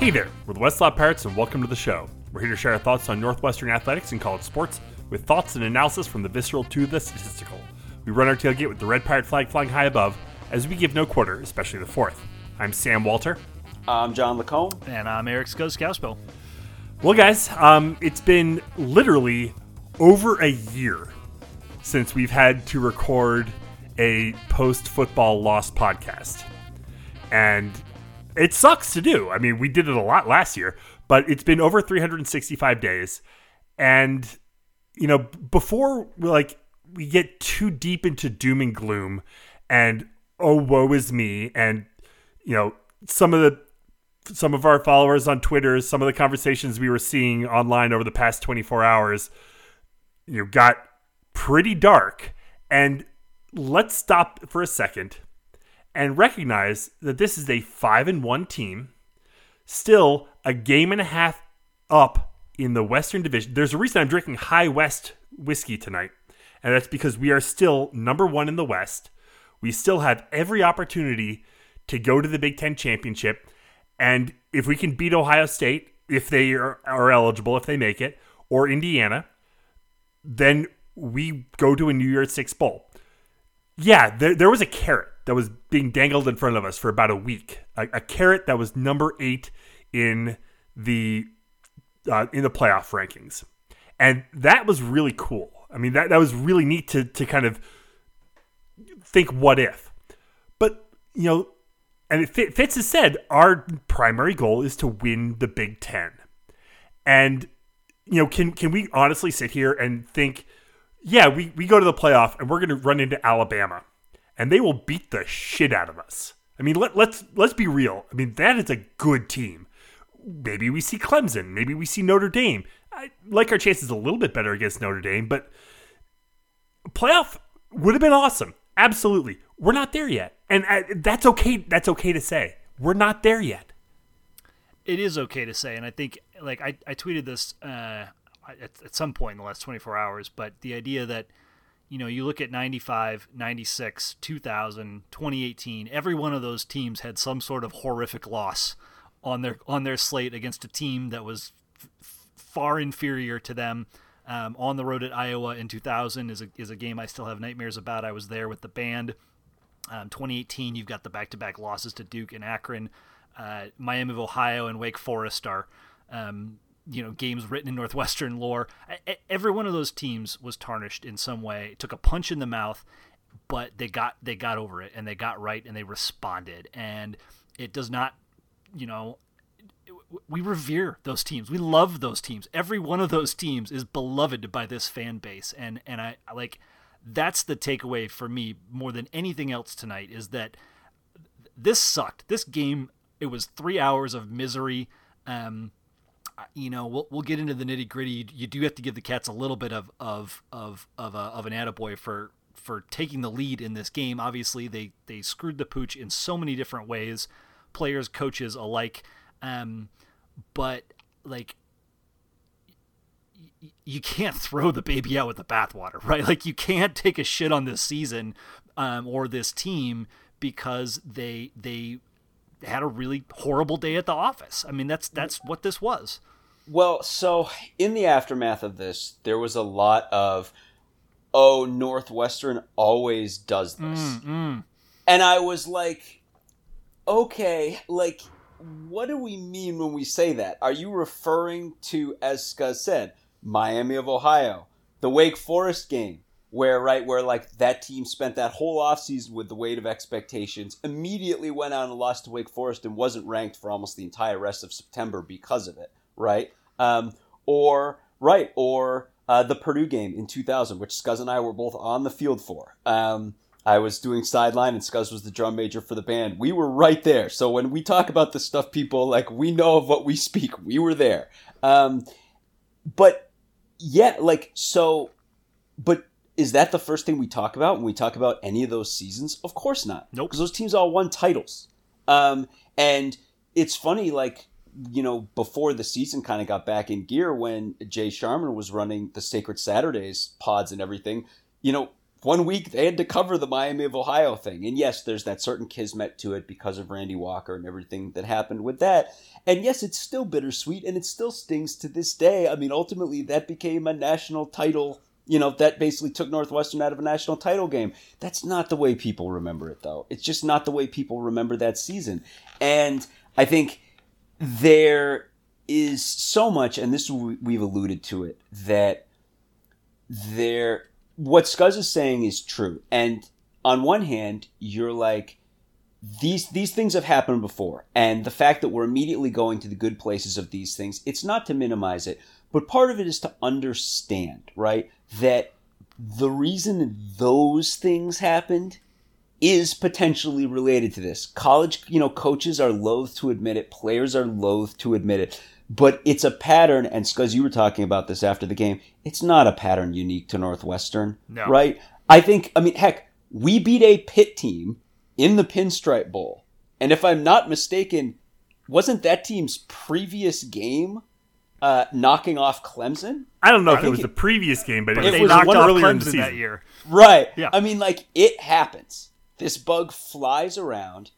Hey there, we're the Westlot Pirates, and welcome to the show. We're here to share our thoughts on Northwestern athletics and college sports with thoughts and analysis from the visceral to the statistical. We run our tailgate with the red pirate flag flying high above as we give no quarter, especially the fourth. I'm Sam Walter. I'm John Lacombe. And I'm Eric Skoskowspel. Well, guys, um, it's been literally over a year since we've had to record a post football loss podcast. And it sucks to do. I mean, we did it a lot last year, but it's been over 365 days. And, you know, before like we get too deep into doom and gloom and oh woe is me and you know some of the some of our followers on Twitter, some of the conversations we were seeing online over the past 24 hours, you know, got pretty dark. And let's stop for a second and recognize that this is a five and one team, still a game and a half up in the Western Division. There's a reason I'm drinking High West whiskey tonight, and that's because we are still number one in the West. We still have every opportunity to go to the Big Ten championship. And if we can beat Ohio State, if they are, are eligible, if they make it, or Indiana, then we go to a New Year's Six bowl. Yeah, there, there was a carrot that was being dangled in front of us for about a week. A, a carrot that was number eight in the uh, in the playoff rankings, and that was really cool. I mean, that that was really neat to to kind of think what if. But you know, and Fitz has said our primary goal is to win the Big Ten, and you know, can can we honestly sit here and think? yeah, we, we go to the playoff and we're going to run into Alabama and they will beat the shit out of us. I mean, let, let's let's be real. I mean, that is a good team. Maybe we see Clemson. Maybe we see Notre Dame. I like our chances a little bit better against Notre Dame, but playoff would have been awesome. Absolutely. We're not there yet. And uh, that's okay. That's okay to say. We're not there yet. It is okay to say. And I think, like, I, I tweeted this uh, at, at some point in the last 24 hours, but the idea that you know, you look at 95, 96, 2000, 2018, every one of those teams had some sort of horrific loss on their on their slate against a team that was f- far inferior to them. Um, on the road at Iowa in 2000 is a, is a game I still have nightmares about. I was there with the band. Um, 2018, you've got the back-to-back losses to Duke and Akron. Uh, Miami of Ohio and Wake Forest are um, you know games written in Northwestern lore. Every one of those teams was tarnished in some way. Took a punch in the mouth, but they got they got over it and they got right and they responded. And it does not, you know, we revere those teams. We love those teams. Every one of those teams is beloved by this fan base, and and I like that's the takeaway for me more than anything else tonight is that this sucked. This game it was three hours of misery. Um, you know, we'll, we'll get into the nitty gritty. You, you, do have to give the Cats a little bit of of of of, a, of an attaboy for for taking the lead in this game. Obviously, they they screwed the pooch in so many different ways, players, coaches alike. Um, but like, you can't throw the baby out with the bathwater, right? Like, you can't take a shit on this season um, or this team because they they had a really horrible day at the office. I mean, that's that's what this was. Well, so in the aftermath of this, there was a lot of, oh, Northwestern always does this. Mm, mm. And I was like, okay, like, what do we mean when we say that? Are you referring to, as Scuzz said, Miami of Ohio, the Wake Forest game, where right where like that team spent that whole offseason with the weight of expectations immediately went out and lost to wake forest and wasn't ranked for almost the entire rest of september because of it right? Um, or right or uh, the purdue game in 2000 which scuzz and i were both on the field for. Um, i was doing sideline and scuzz was the drum major for the band. We were right there. So when we talk about this stuff people like we know of what we speak. We were there. Um, but yeah like so but is that the first thing we talk about when we talk about any of those seasons? Of course not. Nope. Because those teams all won titles. Um, and it's funny, like, you know, before the season kind of got back in gear when Jay Sharman was running the Sacred Saturdays pods and everything, you know, one week they had to cover the Miami of Ohio thing. And yes, there's that certain kismet to it because of Randy Walker and everything that happened with that. And yes, it's still bittersweet and it still stings to this day. I mean, ultimately, that became a national title. You know, that basically took Northwestern out of a national title game. That's not the way people remember it, though. It's just not the way people remember that season. And I think there is so much, and this we've alluded to it, that there what Scuzz is saying is true. And on one hand, you're like, these these things have happened before, and the fact that we're immediately going to the good places of these things, it's not to minimize it, but part of it is to understand, right, that the reason those things happened is potentially related to this. College, you know, coaches are loath to admit it, players are loath to admit it but it's a pattern. And because you were talking about this after the game, it's not a pattern unique to Northwestern, no. right? I think, I mean, heck, we beat a Pitt team in the Pinstripe Bowl, and if I'm not mistaken, wasn't that team's previous game uh, knocking off Clemson? I don't know I if it was it, the previous game, but, it, was knocked off earlier Clemson in the season. that year. Right. Yeah. I mean, like it happens. This bug flies around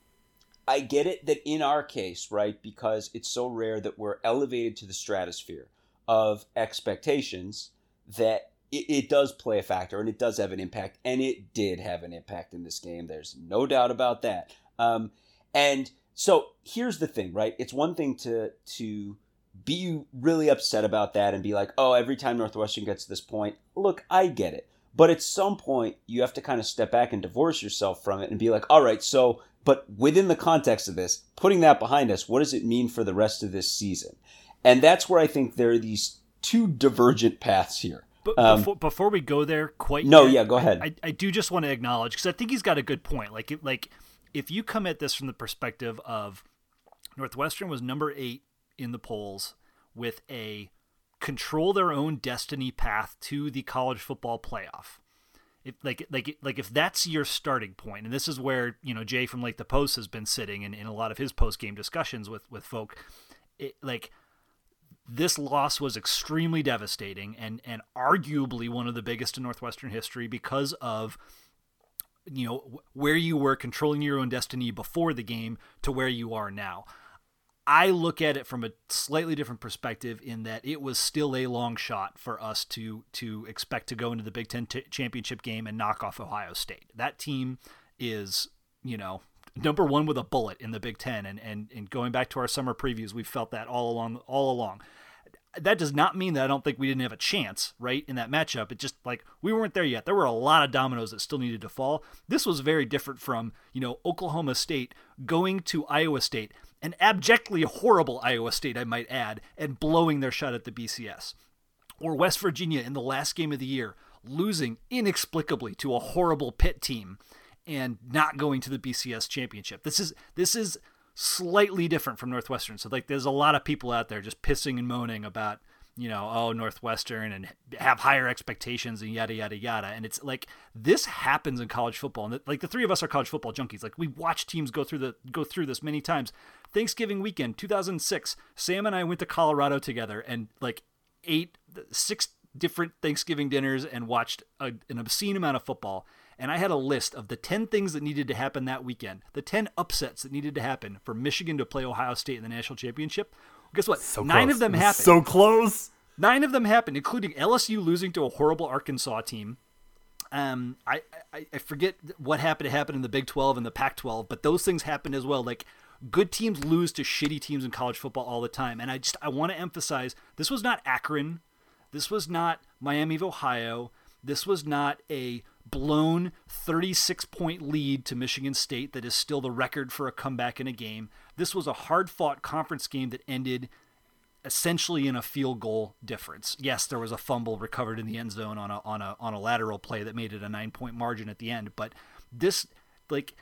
I get it that in our case, right, because it's so rare that we're elevated to the stratosphere of expectations that it, it, does play a factor and it does have an impact, and it did have an impact in this game. There's no doubt about that. Um, and so here's the thing, right? It's one thing to to be really upset about that and be like, oh, every time Northwestern gets to this point, look, I get it. But at some point, you have to kind of step back and divorce yourself from it and be like, all right, so but within the context of this, putting that behind us, what does it mean for the rest of this season? And that's where I think there are these two divergent paths here. But um, before, before, we go there, quite no, yet, yeah, go ahead. I, I do just want to acknowledge because I think he's got a good point. Like, like if you come at this from the perspective of Northwestern was number eight in the polls with a control their own destiny path to the college football playoff if like like like if that's your starting point, and this is where you know Jay from like the Post has been sitting in, in a lot of his post game discussions with with folk, it, like this loss was extremely devastating and and arguably one of the biggest in Northwestern history because of you know where you were controlling your own destiny before the game to where you are now. I look at it from a slightly different perspective in that it was still a long shot for us to to expect to go into the Big Ten t- championship game and knock off Ohio State. That team is, you know, number one with a bullet in the Big Ten, and and and going back to our summer previews, we felt that all along all along. That does not mean that I don't think we didn't have a chance, right, in that matchup. It just like we weren't there yet. There were a lot of dominoes that still needed to fall. This was very different from, you know, Oklahoma State going to Iowa State an abjectly horrible Iowa State, I might add, and blowing their shot at the BCS. Or West Virginia in the last game of the year, losing inexplicably to a horrible Pitt team and not going to the BCS championship. This is this is slightly different from Northwestern. So like there's a lot of people out there just pissing and moaning about you know, oh, Northwestern and have higher expectations and yada, yada, yada. And it's like this happens in college football. And like the three of us are college football junkies. Like we watch teams go through the go through this many times. Thanksgiving weekend, 2006, Sam and I went to Colorado together and like ate six different Thanksgiving dinners and watched a, an obscene amount of football. And I had a list of the 10 things that needed to happen that weekend, the 10 upsets that needed to happen for Michigan to play Ohio State in the national championship. Guess what? So Nine close. of them happened. So close. Nine of them happened, including LSU losing to a horrible Arkansas team. Um, I, I, I forget what happened to happen in the Big 12 and the Pac 12, but those things happened as well. Like good teams lose to shitty teams in college football all the time. And I just I want to emphasize this was not Akron. This was not Miami of Ohio. This was not a blown 36 point lead to Michigan State that is still the record for a comeback in a game. This was a hard fought conference game that ended essentially in a field goal difference. Yes, there was a fumble recovered in the end zone on a on a on a lateral play that made it a 9 point margin at the end, but this like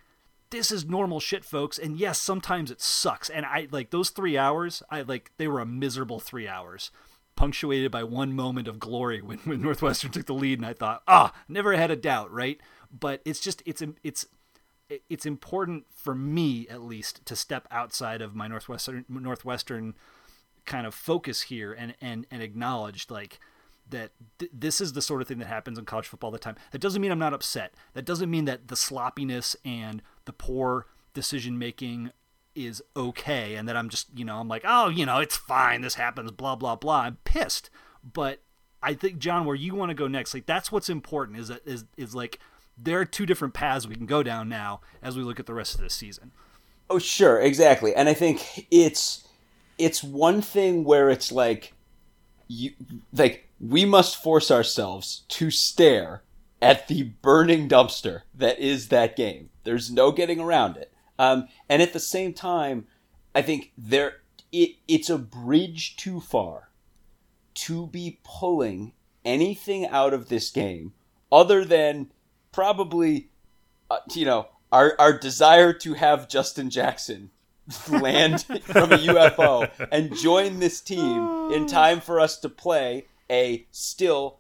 this is normal shit folks and yes sometimes it sucks and i like those three hours i like they were a miserable three hours punctuated by one moment of glory when, when northwestern took the lead and i thought ah never had a doubt right but it's just it's it's it's important for me at least to step outside of my northwestern northwestern kind of focus here and and and acknowledge like that th- this is the sort of thing that happens in college football all the time. That doesn't mean I'm not upset. That doesn't mean that the sloppiness and the poor decision making is okay and that I'm just, you know, I'm like, oh, you know, it's fine. This happens, blah, blah, blah. I'm pissed. But I think, John, where you want to go next, like that's what's important is that is, is like there are two different paths we can go down now as we look at the rest of this season. Oh, sure, exactly. And I think it's it's one thing where it's like you like we must force ourselves to stare at the burning dumpster that is that game. There's no getting around it. Um, and at the same time, I think there it it's a bridge too far to be pulling anything out of this game other than probably uh, you know our our desire to have Justin Jackson land from a UFO and join this team in time for us to play a still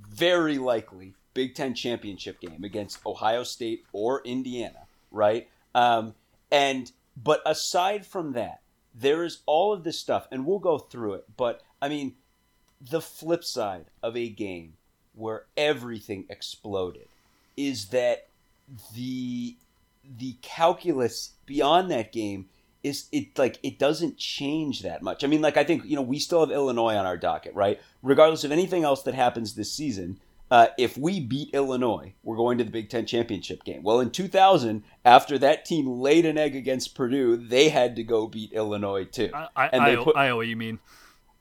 very likely Big Ten championship game against Ohio State or Indiana, right? Um, and but aside from that, there is all of this stuff, and we'll go through it. But I mean, the flip side of a game where everything exploded is that the the calculus beyond that game is it like it doesn't change that much. I mean, like I think you know we still have Illinois on our docket, right? Regardless of anything else that happens this season, uh, if we beat Illinois, we're going to the Big Ten championship game. Well, in 2000, after that team laid an egg against Purdue, they had to go beat Illinois too. I, I, and they Iowa, put, Iowa, you mean?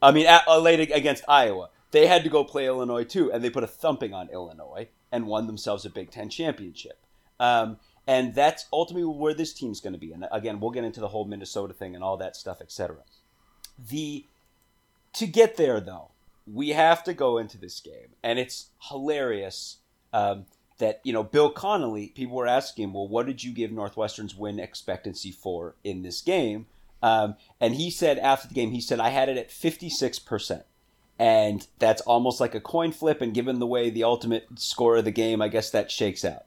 I mean, at, uh, laid against Iowa, they had to go play Illinois too, and they put a thumping on Illinois and won themselves a Big Ten championship. Um, and that's ultimately where this team's going to be. And again, we'll get into the whole Minnesota thing and all that stuff, etc. The to get there though, we have to go into this game, and it's hilarious um, that you know Bill Connelly. People were asking, well, what did you give Northwestern's win expectancy for in this game? Um, and he said after the game, he said I had it at fifty six percent and that's almost like a coin flip. And given the way the ultimate score of the game, I guess that shakes out.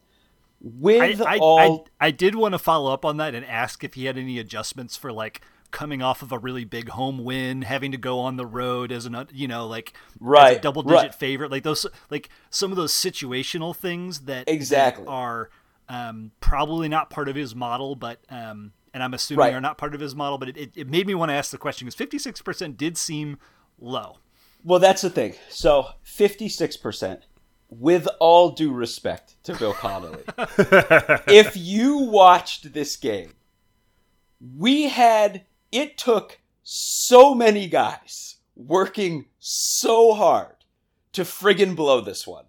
With I, I, all, I, I did want to follow up on that and ask if he had any adjustments for like coming off of a really big home win, having to go on the road as an you know like right double digit right. favorite, like those like some of those situational things that exactly that are um, probably not part of his model, but um, and I'm assuming right. are not part of his model. But it, it, it made me want to ask the question because 56 percent did seem low. Well, that's the thing. So 56 percent with all due respect to Bill Connelly, if you watched this game, we had, it took so many guys working so hard to friggin' blow this one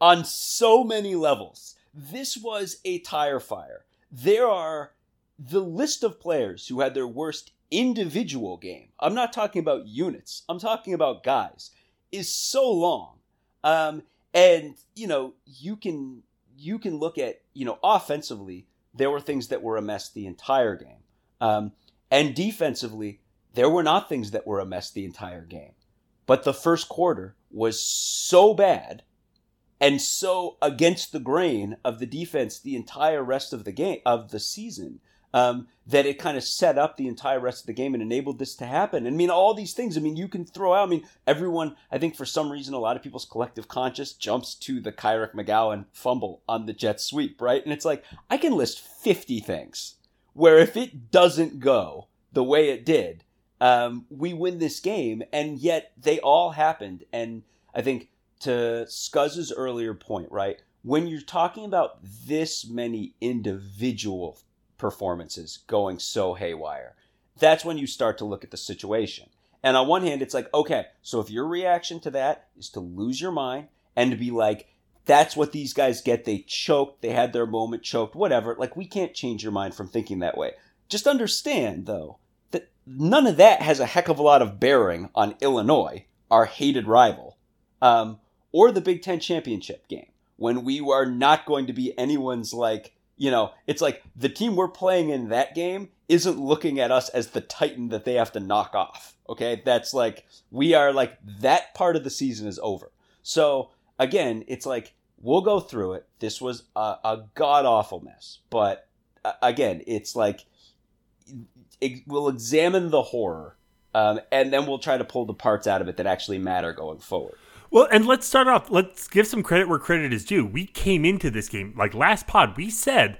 on so many levels. This was a tire fire. There are the list of players who had their worst individual game. I'm not talking about units, I'm talking about guys, is so long. Um, and you know, you can you can look at you know offensively, there were things that were a mess the entire game, um, and defensively, there were not things that were a mess the entire game. But the first quarter was so bad and so against the grain of the defense the entire rest of the game of the season um, that it kind of set up the entire rest of the game and enabled this to happen. I mean, all these things. I mean, you can throw out. I mean, everyone. I think for some reason, a lot of people's collective conscious jumps to the Kyric McGowan fumble on the jet sweep, right? And it's like I can list fifty things where if it doesn't go the way it did, um, we win this game, and yet they all happened. And I think to Scuzz's earlier point, right? When you're talking about this many individual performances going so haywire. That's when you start to look at the situation. And on one hand, it's like, okay, so if your reaction to that is to lose your mind and to be like, that's what these guys get. They choked, they had their moment, choked, whatever. Like, we can't change your mind from thinking that way. Just understand, though, that none of that has a heck of a lot of bearing on Illinois, our hated rival, um, or the Big Ten championship game, when we are not going to be anyone's, like, you know, it's like the team we're playing in that game isn't looking at us as the titan that they have to knock off. Okay, that's like we are like that part of the season is over. So again, it's like we'll go through it. This was a, a god awful mess, but uh, again, it's like it, we'll examine the horror, um, and then we'll try to pull the parts out of it that actually matter going forward. Well, and let's start off. Let's give some credit where credit is due. We came into this game like last pod. We said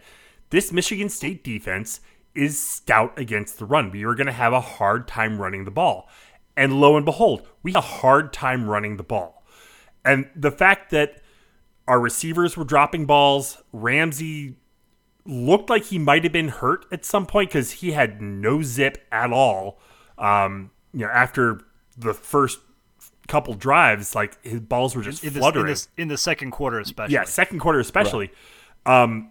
this Michigan State defense is stout against the run. We were going to have a hard time running the ball, and lo and behold, we had a hard time running the ball. And the fact that our receivers were dropping balls, Ramsey looked like he might have been hurt at some point because he had no zip at all. Um, you know, after the first couple drives, like his balls were just in, fluttering. This, in, this, in, the second quarter, especially. Yeah, second quarter especially. Right. Um,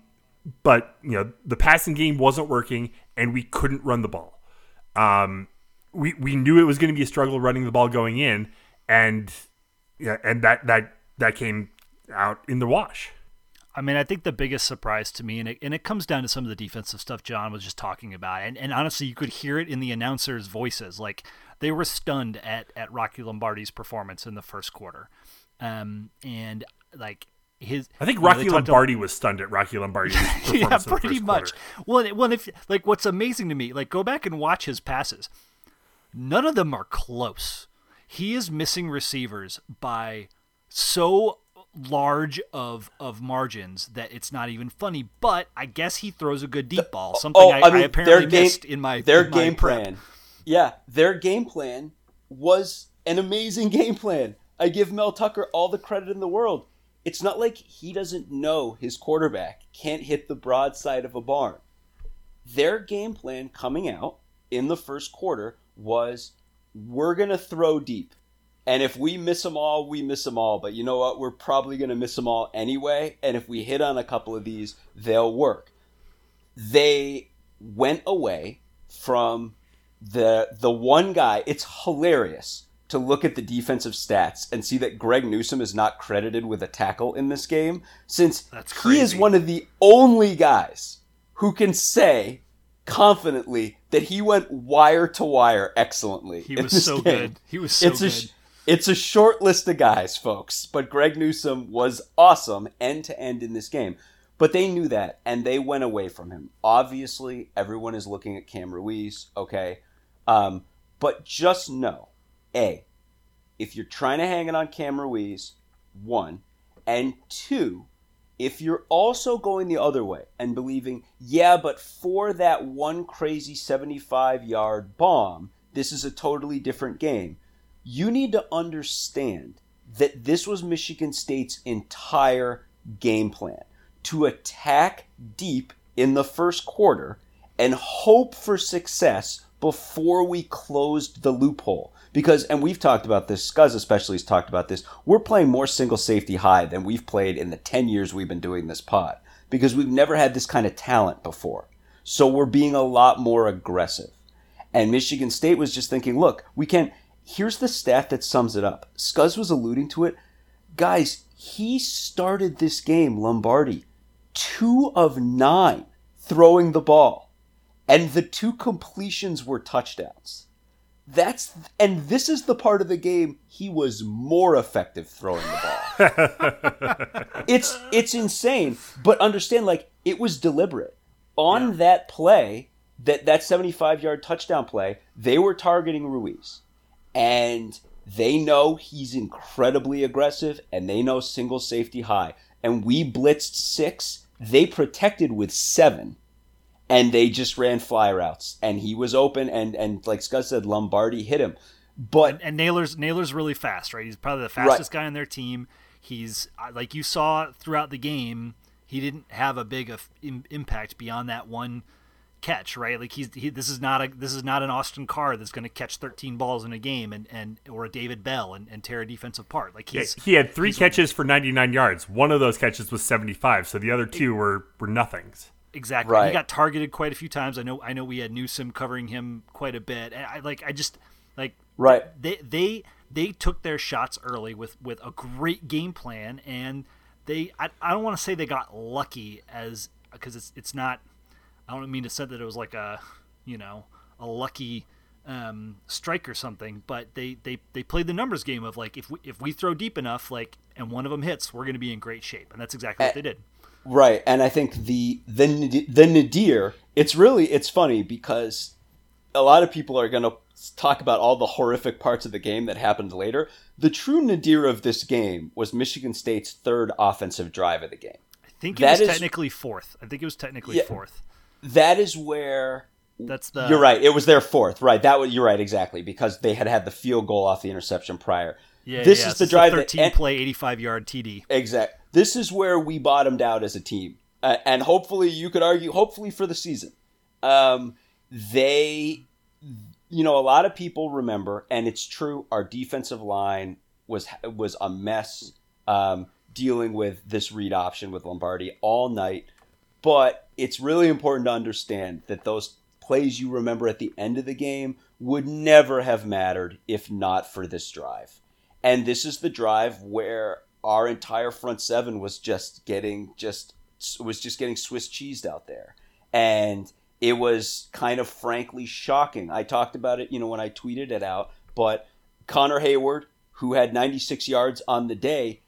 but you know, the passing game wasn't working, and we couldn't run the ball. Um, we we knew it was going to be a struggle running the ball going in, and yeah, and that that that came out in the wash. I mean, I think the biggest surprise to me, and it, and it comes down to some of the defensive stuff John was just talking about, and, and honestly, you could hear it in the announcers' voices. Like they were stunned at at Rocky Lombardi's performance in the first quarter, um, and like his. I think Rocky Lombardi was stunned at Rocky Lombardi's performance. yeah, pretty much. Quarter. Well, well, if like what's amazing to me, like go back and watch his passes. None of them are close. He is missing receivers by so large of of margins that it's not even funny. But I guess he throws a good deep ball, oh, something oh, I, I, mean, I apparently game, missed in my their in game my plan. Yeah, their game plan was an amazing game plan. I give Mel Tucker all the credit in the world. It's not like he doesn't know his quarterback can't hit the broadside of a barn. Their game plan coming out in the first quarter was we're going to throw deep. And if we miss them all, we miss them all. But you know what? We're probably going to miss them all anyway. And if we hit on a couple of these, they'll work. They went away from the the one guy. It's hilarious to look at the defensive stats and see that Greg Newsome is not credited with a tackle in this game, since he is one of the only guys who can say confidently that he went wire to wire excellently. He was so game. good. He was so it's good. A, it's a short list of guys, folks, but Greg Newsome was awesome end to end in this game. But they knew that and they went away from him. Obviously, everyone is looking at Cam Ruiz, okay? Um, but just know, A, if you're trying to hang it on Cam Ruiz, one, and two, if you're also going the other way and believing, yeah, but for that one crazy 75 yard bomb, this is a totally different game, you need to understand that this was Michigan State's entire game plan to attack deep in the first quarter and hope for success before we closed the loophole. Because, and we've talked about this, Scuzz especially has talked about this, we're playing more single safety high than we've played in the 10 years we've been doing this pod. Because we've never had this kind of talent before. So we're being a lot more aggressive. And Michigan State was just thinking, look, we can't. Here's the stat that sums it up. Scuzz was alluding to it. Guys, he started this game, Lombardi, two of nine throwing the ball. And the two completions were touchdowns. That's and this is the part of the game he was more effective throwing the ball. it's it's insane, but understand like it was deliberate. On yeah. that play, that that 75-yard touchdown play, they were targeting Ruiz. And they know he's incredibly aggressive and they know single safety high. And we blitzed 6, they protected with 7 and they just ran fly routes, and he was open, and and like Scott said, Lombardi hit him. But and, and Nailor's Nailor's really fast, right? He's probably the fastest right. guy on their team. He's uh, like you saw throughout the game. He didn't have a big of impact beyond that one catch, right? Like he's he, this is not a this is not an Austin Carr that's going to catch 13 balls in a game and and or a David Bell and, and tear a defensive part. Like he's yeah, he had three catches for 99 yards. One of those catches was 75, so the other two were were nothings. Exactly. Right. He got targeted quite a few times. I know. I know we had Newsome covering him quite a bit. And I like. I just like. Right. They they they took their shots early with with a great game plan, and they. I, I don't want to say they got lucky as because it's it's not. I don't mean to say that it was like a you know a lucky um, strike or something, but they, they they played the numbers game of like if we if we throw deep enough, like and one of them hits, we're going to be in great shape, and that's exactly what they did. Right, and I think the the the nadir. It's really it's funny because a lot of people are going to talk about all the horrific parts of the game that happened later. The true nadir of this game was Michigan State's third offensive drive of the game. I think it that was is, technically fourth. I think it was technically yeah, fourth. That is where that's the. You're right. It was their fourth. Right. That was. You're right. Exactly because they had had the field goal off the interception prior. Yeah. This yeah, is the drive. The Thirteen that, play, 85 yard TD. Exact. This is where we bottomed out as a team, uh, and hopefully you could argue, hopefully for the season, um, they, you know, a lot of people remember, and it's true. Our defensive line was was a mess um, dealing with this read option with Lombardi all night. But it's really important to understand that those plays you remember at the end of the game would never have mattered if not for this drive. And this is the drive where our entire front seven was just getting just was just getting Swiss cheesed out there. And it was kind of frankly shocking. I talked about it, you know, when I tweeted it out, but Connor Heyward, who had 96 yards on the day,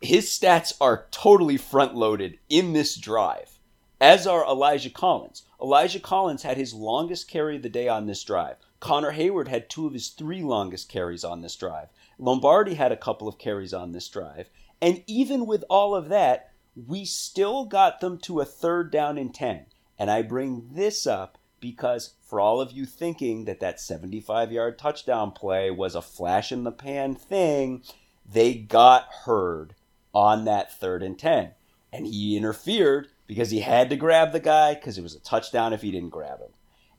his stats are totally front loaded in this drive as are Elijah Collins. Elijah Collins had his longest carry of the day on this drive. Connor Heyward had two of his three longest carries on this drive. Lombardi had a couple of carries on this drive. And even with all of that, we still got them to a third down and 10. And I bring this up because for all of you thinking that that 75 yard touchdown play was a flash in the pan thing, they got Hurd on that third and 10. And he interfered because he had to grab the guy because it was a touchdown if he didn't grab him.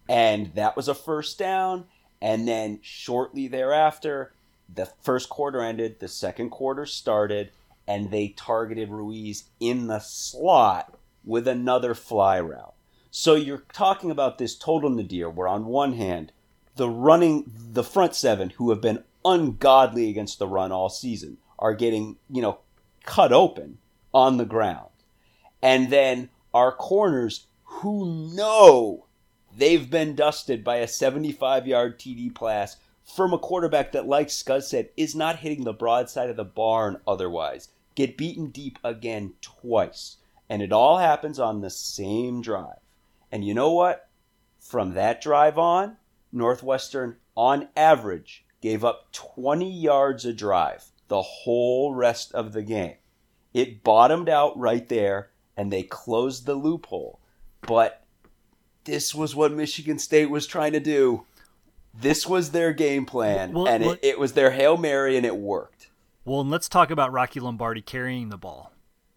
And that was a first down. And then shortly thereafter, the first quarter ended, the second quarter started, and they targeted Ruiz in the slot with another fly route. So you're talking about this total nadir where on one hand, the running the front seven who have been ungodly against the run all season are getting, you know, cut open on the ground. And then our corners who know they've been dusted by a 75 yard TD pass from a quarterback that, like Scud said, is not hitting the broadside of the barn otherwise, get beaten deep again twice. And it all happens on the same drive. And you know what? From that drive on, Northwestern, on average, gave up 20 yards a drive the whole rest of the game. It bottomed out right there and they closed the loophole. But this was what Michigan State was trying to do. This was their game plan, well, and well, it, it, was their hail mary, and it worked. Well, and let's talk about Rocky Lombardi carrying the ball.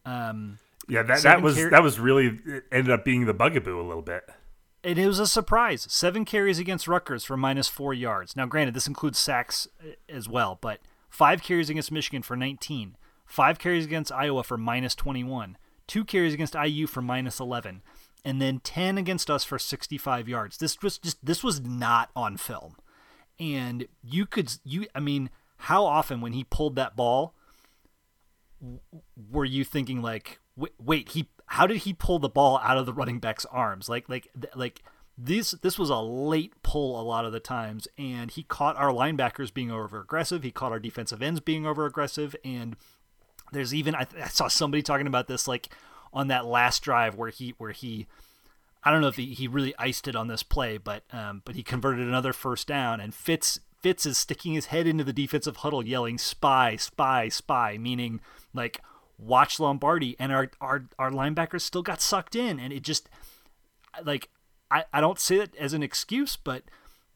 Um, yeah, that that was car- that was really ended up being the bugaboo a little bit. And it was a surprise. Seven carries against Rutgers for minus four yards. Now, granted, this includes sacks uh, as well, but five carries against Michigan for 19. Five carries against Iowa for minus 21 two carries against IU for minus 11, and then 10 against us for 65 yards. This was just this was not on film. And you could you I mean, how often when he pulled that ball were you thinking like wait, wait he how did he pull the ball out of the running back's arms? Like like like this this was a late pull a lot of the times and he caught our linebackers being over aggressive he caught our defensive ends being over aggressive and there's even I, I saw somebody talking about this like on that last drive where he where he I don't know if he, he really iced it on this play, but um, but he converted another first down, and Fitz Fitz is sticking his head into the defensive huddle, yelling "spy, spy, spy," meaning like watch Lombardi, and our our our linebackers still got sucked in, and it just like I I don't say it as an excuse, but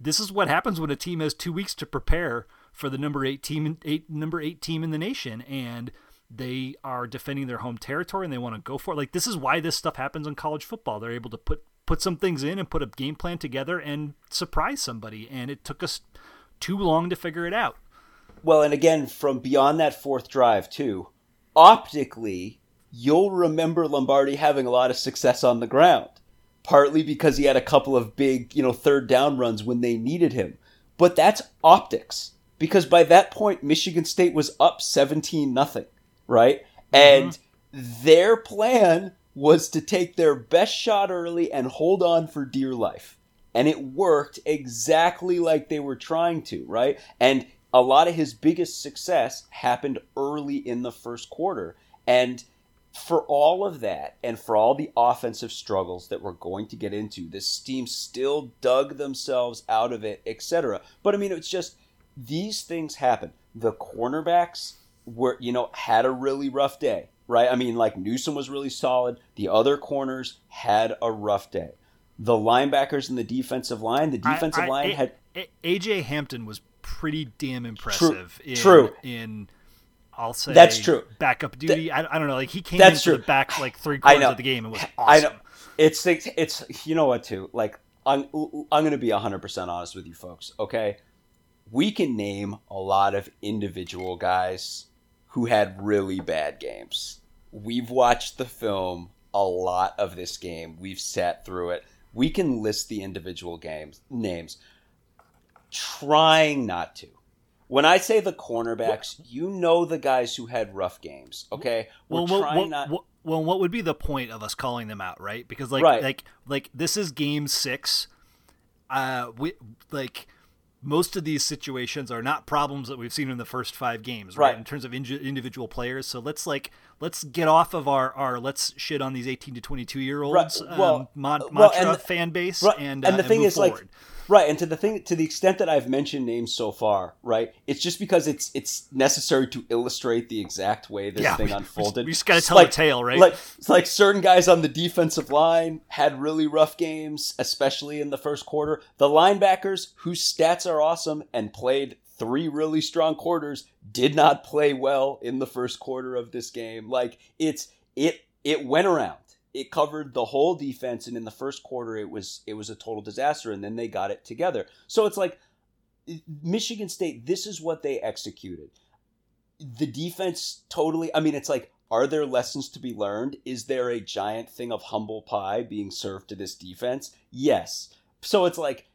this is what happens when a team has two weeks to prepare for the number eight team eight number eight team in the nation, and they are defending their home territory and they want to go for it. Like this is why this stuff happens in college football. They're able to put put some things in and put a game plan together and surprise somebody. And it took us too long to figure it out. Well, and again, from beyond that fourth drive too, optically, you'll remember Lombardi having a lot of success on the ground. Partly because he had a couple of big, you know, third down runs when they needed him. But that's optics. Because by that point, Michigan State was up 17 nothing right? Mm-hmm. And their plan was to take their best shot early and hold on for dear life. And it worked exactly like they were trying to, right? And a lot of his biggest success happened early in the first quarter. And for all of that and for all the offensive struggles that we're going to get into, this team still dug themselves out of it, etc. But I mean, it's just these things happen. The cornerbacks were, you know, had a really rough day, right? I mean, like Newsome was really solid. The other corners had a rough day. The linebackers and the defensive line, the defensive I, I, line had a, AJ Hampton was pretty damn impressive. True. In, true. in I'll say that's true. Backup duty. I, I don't know. Like he came that's into true. the back like three quarters of the game and was awesome. I know. It's it's you know what too. Like I'm I'm gonna be hundred percent honest with you folks. Okay, we can name a lot of individual guys who had really bad games. We've watched the film a lot of this game. We've sat through it. We can list the individual games names. Trying not to when I say the cornerbacks, you know the guys who had rough games. Okay, we're well, trying what, not. What, well, what would be the point of us calling them out, right? Because like, right. like, like this is game six. Uh, we like most of these situations are not problems that we've seen in the first five games, right? right. In terms of in- individual players, so let's like let's get off of our, our let's shit on these eighteen to twenty two year olds right. well, um, man- well, mantra fan base, right. and and the uh, thing and is forward. like Right, and to the thing, to the extent that I've mentioned names so far, right, it's just because it's it's necessary to illustrate the exact way this yeah, thing we, unfolded. We just got to tell like, a tale, right? Like, like certain guys on the defensive line had really rough games, especially in the first quarter. The linebackers, whose stats are awesome and played three really strong quarters, did not play well in the first quarter of this game. Like it's it it went around it covered the whole defense and in the first quarter it was it was a total disaster and then they got it together. So it's like michigan state this is what they executed. The defense totally i mean it's like are there lessons to be learned? Is there a giant thing of humble pie being served to this defense? Yes. So it's like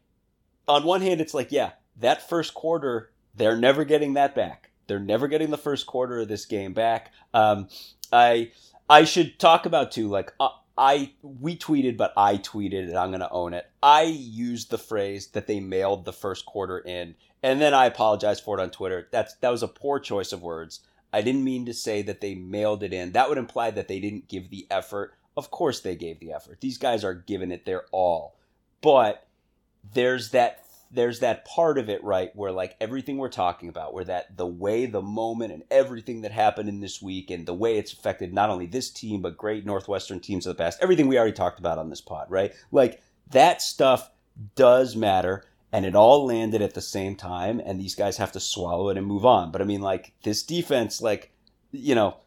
on one hand it's like yeah that first quarter they're never getting that back. They're never getting the first quarter of this game back. Um, i I should talk about too. Like uh, I, we tweeted, but I tweeted, and I'm gonna own it. I used the phrase that they mailed the first quarter in, and then I apologized for it on Twitter. That's that was a poor choice of words. I didn't mean to say that they mailed it in. That would imply that they didn't give the effort. Of course, they gave the effort. These guys are giving it their all, but there's that there's that part of it, right, where like everything we're talking about, where that the way, the moment, and everything that happened in this week, and the way it's affected not only this team but great Northwestern teams of the past, everything we already talked about on this pod, right? Like that stuff does matter, and it all landed at the same time, and these guys have to swallow it and move on. But I mean, like this defense, like you know,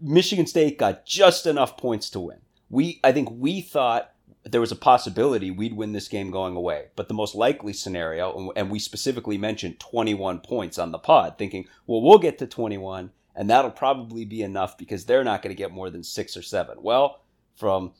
Michigan State got just enough points to win. We, I think, we thought there was a possibility we'd win this game going away. But the most likely scenario, and we specifically mentioned 21 points on the pod, thinking, well, we'll get to 21, and that'll probably be enough because they're not going to get more than six or seven. Well, from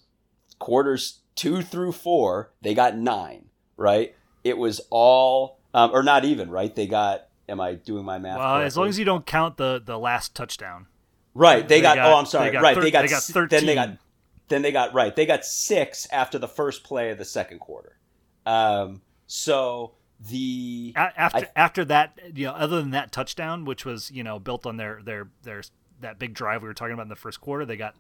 quarters two through four, they got nine, right? It was all, um, or not even, right? They got, am I doing my math? Well, correctly? as long as you don't count the, the last touchdown. Right. They, they got, got, oh, I'm sorry. They right. Thir- they got, they got 13. Then they got then they got right. They got six after the first play of the second quarter. Um, so the after I, after that, you know, other than that touchdown, which was you know built on their their their that big drive we were talking about in the first quarter, they got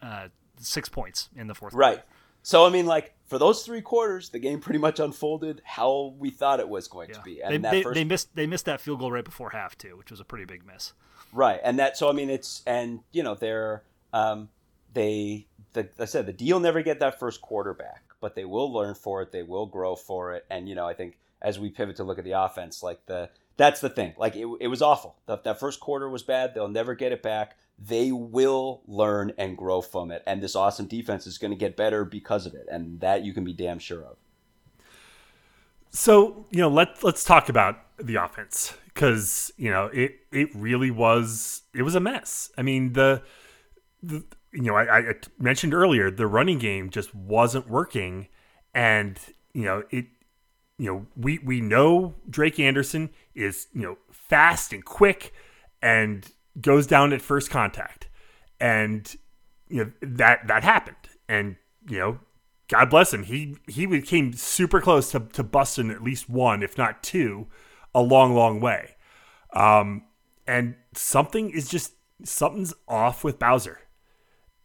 uh, six points in the fourth. Right. Quarter. So I mean, like for those three quarters, the game pretty much unfolded how we thought it was going yeah. to be. And they, they, first... they missed they missed that field goal right before half too, which was a pretty big miss. Right, and that so I mean it's and you know they're um, they the, I said the deal never get that first quarterback, but they will learn for it. They will grow for it. And you know, I think as we pivot to look at the offense, like the that's the thing. Like it, it was awful. The, that first quarter was bad. They'll never get it back. They will learn and grow from it. And this awesome defense is going to get better because of it. And that you can be damn sure of. So you know, let let's talk about the offense because you know it it really was it was a mess. I mean the the you know, I, I, mentioned earlier the running game just wasn't working, and you know it. You know, we we know Drake Anderson is you know fast and quick, and goes down at first contact, and you know that that happened, and you know, God bless him, he he came super close to to busting at least one, if not two, a long long way, um, and something is just something's off with Bowser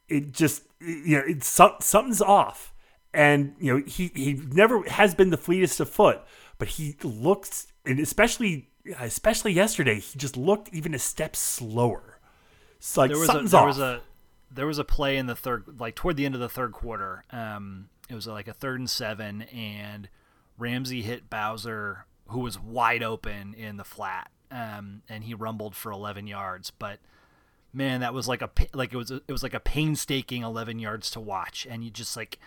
it just you know it's something's off, and you know he he never has been the fleetest of foot, but he looks and especially especially yesterday he just looked even a step slower. So like there was something's a, there off. was a there was a play in the third like toward the end of the third quarter. Um, it was like a third and seven, and Ramsey hit Bowser, who was wide open in the flat, um, and he rumbled for 11 yards. But man, that was like a like it was a, it was like a painstaking 11 yards to watch, and you just like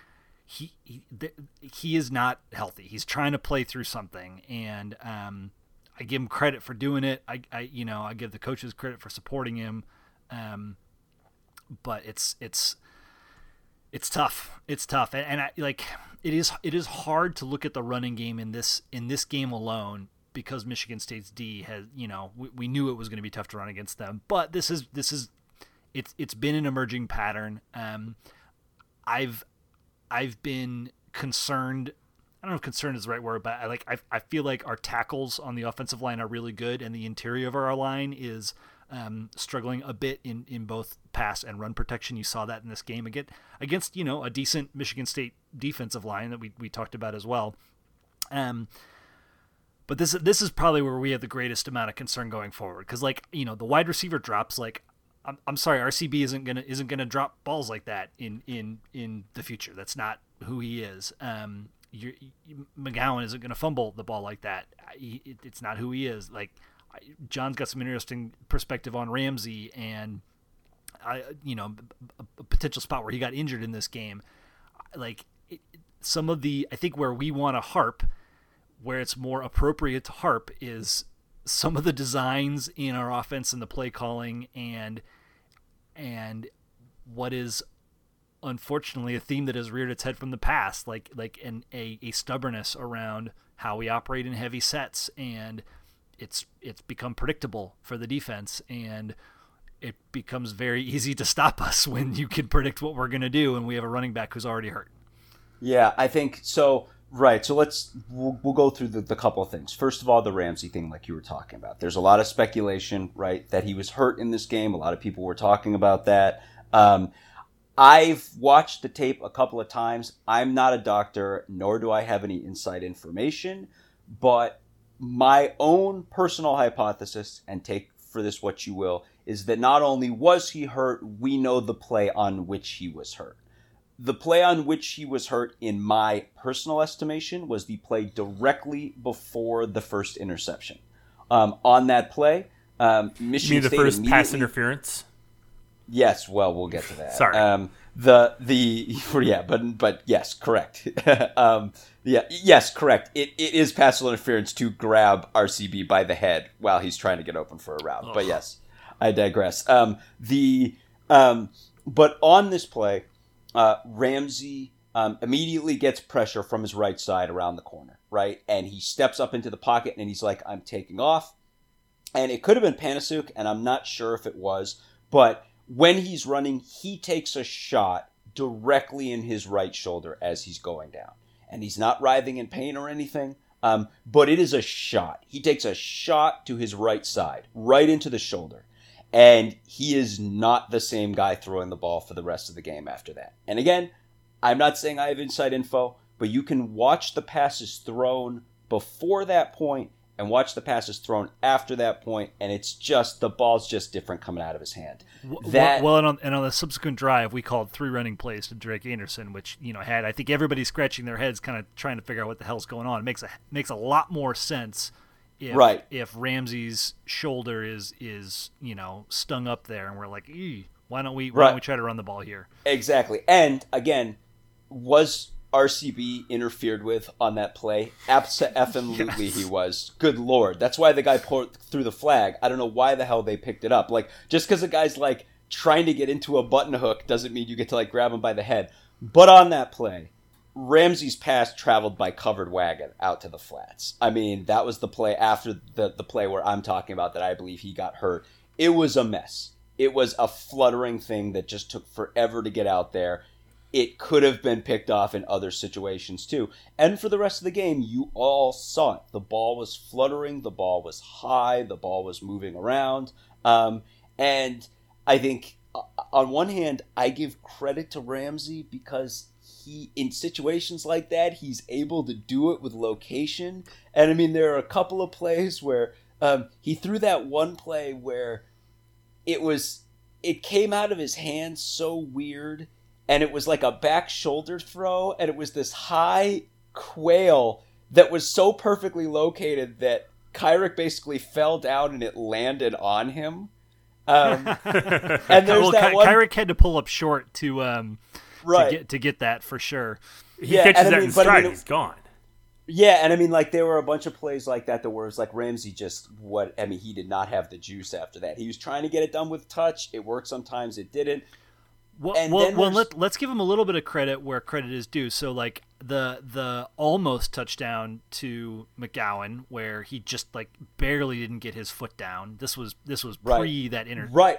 he he, he is not healthy. He's trying to play through something, and um, I give him credit for doing it. I, I you know I give the coaches credit for supporting him. Um, but it's it's it's tough. It's tough, and, and I, like it is it is hard to look at the running game in this in this game alone because Michigan State's D has you know we, we knew it was going to be tough to run against them, but this is this is it's it's been an emerging pattern. Um, I've I've been concerned. I don't know if concerned is the right word, but I like I, I feel like our tackles on the offensive line are really good, and the interior of our line is um, struggling a bit in, in both pass and run protection. You saw that in this game against against you know a decent Michigan State defensive line that we, we talked about as well. Um, but this this is probably where we have the greatest amount of concern going forward because like you know the wide receiver drops like I'm, I'm sorry RCB isn't gonna isn't gonna drop balls like that in in in the future. That's not who he is. Um, you, McGowan isn't gonna fumble the ball like that. He, it, it's not who he is. Like John's got some interesting perspective on Ramsey and I, you know, a, a potential spot where he got injured in this game. Like it, some of the, I think where we want to harp, where it's more appropriate to harp is some of the designs in our offense and the play calling and and what is unfortunately a theme that has reared its head from the past like like an a, a stubbornness around how we operate in heavy sets and it's it's become predictable for the defense and it becomes very easy to stop us when you can predict what we're going to do and we have a running back who's already hurt. Yeah, I think so. Right. So let's we'll, we'll go through the, the, couple of things. First of all, the Ramsey thing, like you were talking about. There's a lot of speculation, right, that he was hurt in this game. A lot of people were talking about that. Um, I've watched the tape a couple of times. I'm not a doctor, nor do I have any inside information, but my own personal hypothesis, and take for this what you will, is that not only was he hurt, we know the play on which he was hurt. The play on which he was hurt, in my personal estimation, was the play directly before the first interception. Um, on that play, um, Michigan you mean the State first pass interference? Yes, well, we'll get to that. Sorry. Um, the the yeah, but but yes, correct. um, yeah, yes, correct. It it is passive interference to grab RCB by the head while he's trying to get open for a route. But yes, I digress. Um, the um, but on this play, uh, Ramsey um, immediately gets pressure from his right side around the corner, right, and he steps up into the pocket and he's like, "I'm taking off." And it could have been Panasiuk, and I'm not sure if it was, but when he's running, he takes a shot directly in his right shoulder as he's going down. And he's not writhing in pain or anything, um, but it is a shot. He takes a shot to his right side, right into the shoulder. And he is not the same guy throwing the ball for the rest of the game after that. And again, I'm not saying I have inside info, but you can watch the passes thrown before that point and watch the passes thrown after that point, and it's just the ball's just different coming out of his hand. That well, and on, and on the subsequent drive, we called three running plays to Drake Anderson, which you know had I think everybody scratching their heads, kind of trying to figure out what the hell's going on. It makes a makes a lot more sense. If, right. if Ramsey's shoulder is is you know stung up there, and we're like, why don't we why right. don't we try to run the ball here? Exactly. And again, was RCB interfered with on that play. Absolutely, yes. he was. Good lord, that's why the guy pulled through the flag. I don't know why the hell they picked it up. Like just because the guy's like trying to get into a button hook doesn't mean you get to like grab him by the head. But on that play, Ramsey's pass traveled by covered wagon out to the flats. I mean, that was the play after the the play where I'm talking about that I believe he got hurt. It was a mess. It was a fluttering thing that just took forever to get out there it could have been picked off in other situations too. And for the rest of the game, you all saw it. The ball was fluttering, the ball was high, the ball was moving around. Um, and I think uh, on one hand, I give credit to Ramsey because he, in situations like that, he's able to do it with location. And I mean, there are a couple of plays where um, he threw that one play where it was, it came out of his hands so weird, and it was like a back shoulder throw, and it was this high quail that was so perfectly located that Kyric basically fell down and it landed on him. Um, and there's well, that Ky- one, Kyric had to pull up short to um right? to get to get that for sure. He Yeah, catches and I that mean- in but I stride, mean- he's gone. Yeah, and I mean, like there were a bunch of plays like that that were it's like Ramsey just what I mean, he did not have the juice after that. He was trying to get it done with touch. It worked sometimes, it didn't. Well, And well, well let, let's give him a little bit of credit where credit is due. So, like the the almost touchdown to McGowan, where he just like barely didn't get his foot down. This was this was Right. pre that inter. Right,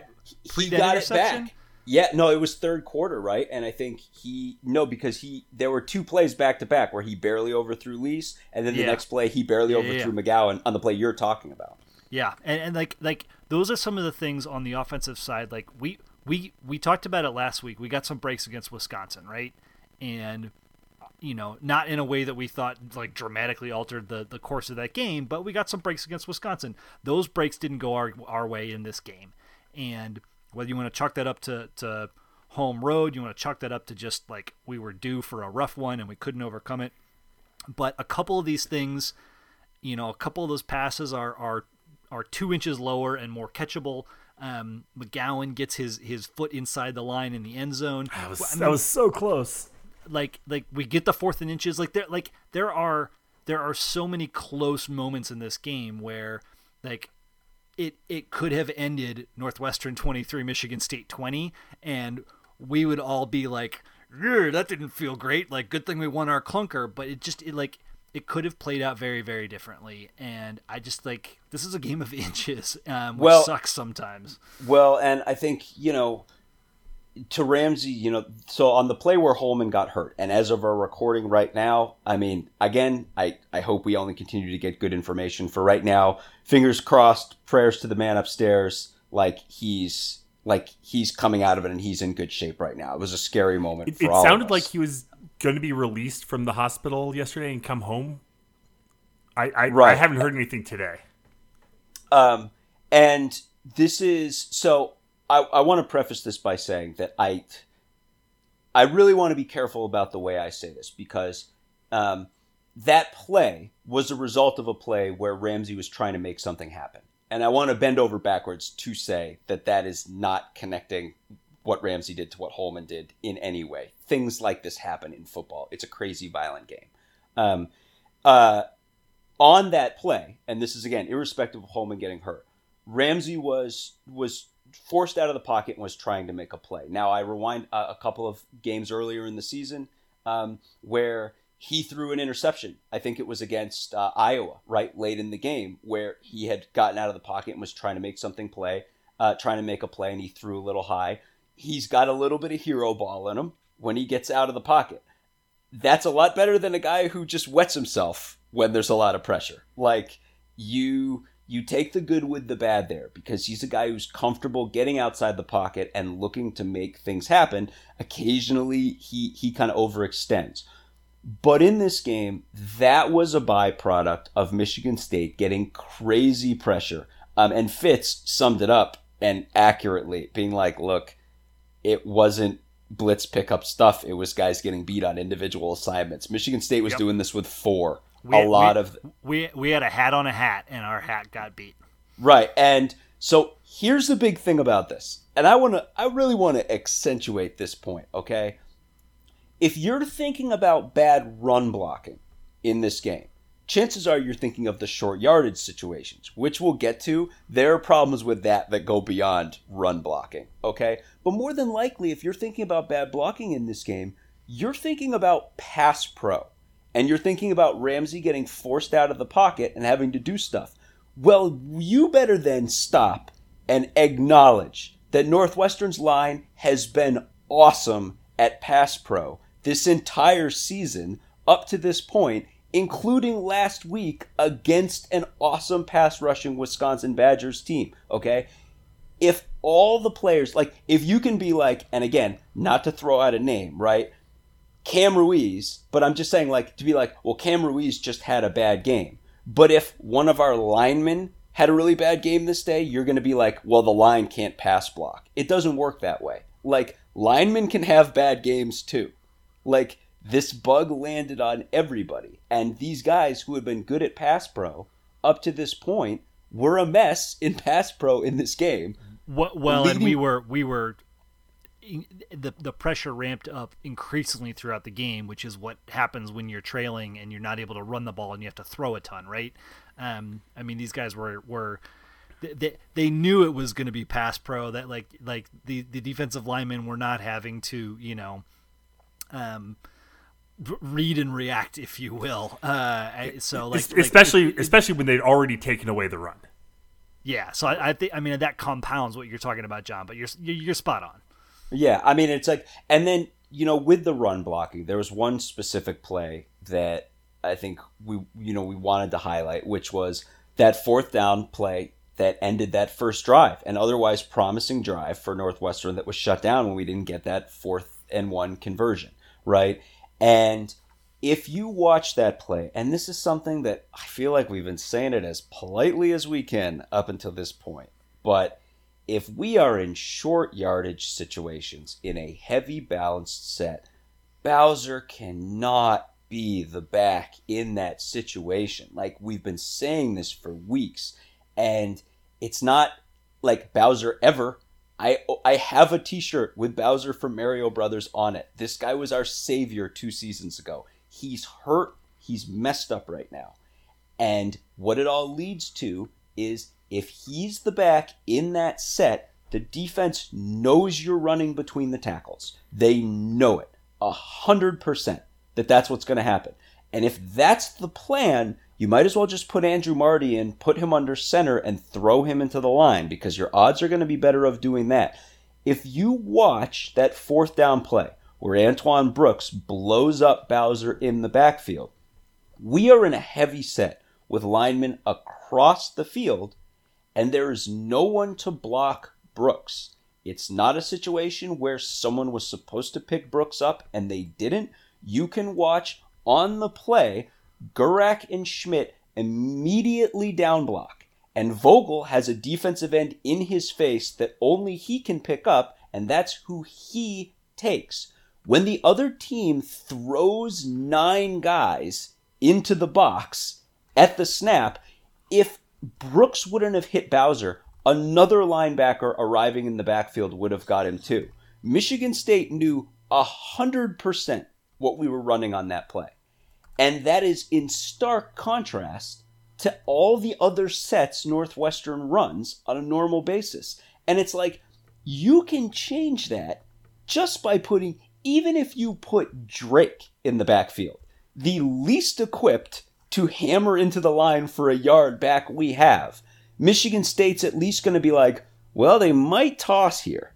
Pre he that got it interception? back. Yeah, no, it was third quarter, right? And I think he no because he there were two plays back to back where he barely overthrew Lees, and then the Yeah. next play he barely Yeah, yeah, overthrew McGowan on the play you're talking about. Yeah, and, and like like those are some of the things on the offensive side. Like we we we talked about it last week. We got some breaks against Wisconsin, right? And you know, not in a way that we thought like dramatically altered the the course of that game, but we got some breaks against Wisconsin. Those breaks didn't go our our way in this game, and whether you want to chalk that up to to home road, you want to chalk that up to just like we were due for a rough one and we couldn't overcome it. But a couple of these things you know, a couple of those passes are are are two inches lower and more catchable. Um, McGowan gets his his foot inside the line in the end zone. That was, I that was so close. like like we get the fourth and inches. Like there like there are there are so many close moments in this game where like it it could have ended Northwestern 23 Michigan State 20 and we would all be like "Yeah, that didn't feel great. Like good thing we won our clunker. But it just it like it could have played out very very differently. And I just like this is a game of inches um which Well- sucks sometimes. Well, and I think, you know, to Ramsey, you know, so on the play where Holman got hurt, and as of our recording right now, I mean, again, I, I hope we only continue to get good information for right now. Fingers crossed, prayers to the man upstairs, like he's like he's coming out of it and he's in good shape right now. It was a scary moment It, for it sounded like he was going to be released from the hospital yesterday and come home. I I, I haven't heard anything today. Um, and this is so. I, I want to preface this by saying that I, I really want to be careful about the way I say this because um, that play was a result of a play where Ramsey was trying to make something happen, and I want to bend over backwards to say that that is not connecting what Ramsey did to what Holman did in any way. Things like this happen in football. It's a crazy, violent game. Um, uh, on that play, and this is again irrespective of Holman getting hurt, Ramsey was was forced out of the pocket and was trying to make a play. Now I rewind a, a couple of games earlier in the season um, where he threw an interception. I think it was against uh, Iowa, right late in the game, where he had gotten out of the pocket and was trying to make something play, uh, trying to make a play, and he threw a little high. He's got a little bit of hero ball in him when he gets out of the pocket that's a lot better than a guy who just wets himself when there's a lot of pressure. Like you you take the good with the bad there because he's a guy who's comfortable getting outside the pocket and looking to make things happen. Occasionally he he kind of overextends. But in this game, that was a byproduct of Michigan State getting crazy pressure. Um, and Fitz summed it up and accurately, being like, look, it wasn't blitz pickup stuff. It was guys getting beat on individual assignments. Michigan State was Yep. doing this with four. We- a lot we- of we we had a hat on a hat and our hat got beat right. And so here's the big thing about this. And I want to I really want to accentuate this point, okay? If you're thinking about bad run blocking in this game, chances are you're thinking of the short yardage situations, which we'll get to. There are problems with that that go beyond run blocking, okay? But more than likely, if you're thinking about bad blocking in this game, you're thinking about pass pro. And you're thinking about Ramsey getting forced out of the pocket and having to do stuff. Well, you better then stop and acknowledge that Northwestern's line has been awesome at pass pro this entire season up to this point, including last week against an awesome pass rushing Wisconsin Badgers team. Okay? If all the players, like if you can be like, and again, not to throw out a name, right? Cam Ruiz, but I'm just saying like to be like, well, Cam Ruiz just had a bad game. But if one of our linemen had a really bad game this day, you're going to be like, well, the line can't pass block. It doesn't work that way. Like linemen can have bad games too. Like this bug landed on everybody, and these guys who had been good at pass pro up to this point were a mess in pass pro in this game. Well, well and we were we were the the pressure ramped up increasingly throughout the game, which is what happens when you're trailing and you're not able to run the ball and you have to throw a ton, right? Um, I mean, these guys were were they, they knew it was going to be pass pro that like like the the defensive linemen were not having to you know um read and react if you will. Uh so like especially like, especially when they'd already taken away the run. Yeah so i, I think i mean that compounds what you're talking about john but you're you're spot on yeah i mean it's like and then you know with the run blocking there was one specific play that i think we you know we wanted to highlight which was that fourth down play that ended that first drive, an otherwise promising drive for Northwestern that was shut down when we didn't get that fourth and one conversion, right? And if you watch that play, and this is something that I feel like we've been saying it as politely as we can up until this point, but if we are in short yardage situations in a heavy balanced set, Bowser cannot be the back in that situation. Like we've been saying this for weeks. And it's not like Bowser ever. I I have a T-shirt with Bowser from Mario Brothers on it. This guy was our savior two seasons ago. He's hurt. He's messed up right now. And what it all leads to is if he's the back in that set, the defense knows you're running between the tackles. They know it a hundred percent that that's what's going to happen. And if that's the plan, you might as well just put Andrew Marty in, put him under center, and throw him into the line because your odds are going to be better of doing that. If you watch that fourth down play where Antoine Brooks blows up Bowser in the backfield, we are in a heavy set with linemen across the field, and there is no one to block Brooks. It's not a situation where someone was supposed to pick Brooks up and they didn't. You can watch on the play Gerak and Schmidt immediately down block, and Vogel has a defensive end in his face that only he can pick up, and that's who he takes. When the other team throws nine guys into the box at the snap, if Brooks wouldn't have hit Bowser, another linebacker arriving in the backfield would have got him too. Michigan State knew 100% what we were running on that play. And that is in stark contrast to all the other sets Northwestern runs on a normal basis. And it's like, you can change that just by putting, even if you put Drake in the backfield, the least equipped to hammer into the line for a yard back we have. Michigan State's at least going to be like, well, they might toss here.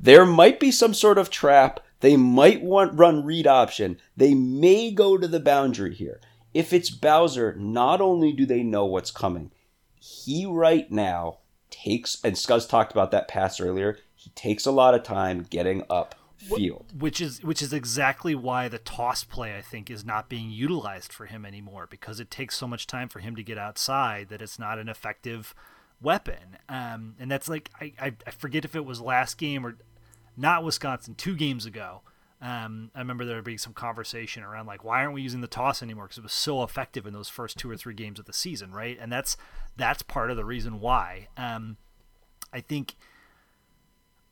There might be some sort of trap. They might want run read option. They may go to the boundary here. If it's Bowser, not only do they know what's coming, he right now takes and Scuzz talked about that pass earlier. He takes a lot of time getting up field. Which is which is exactly why the toss play I think is not being utilized for him anymore because it takes so much time for him to get outside that it's not an effective weapon. Um, and that's like I, I, I forget if it was last game or not Wisconsin, two games ago. Um, I remember there being some conversation around like, why aren't we using the toss anymore? Because it was so effective in those first two or three games of the season, right? And that's that's part of the reason why. Um, I think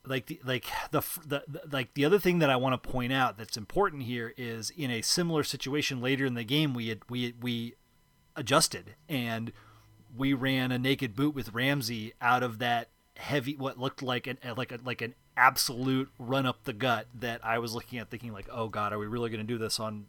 like the like the, the, the like the other thing that I want to point out that's important here is in a similar situation later in the game we had we we adjusted and we ran a naked boot with Ramsey out of that heavy what looked like an like a like an absolute run up the gut that I was looking at thinking like, oh god, are we really going to do this on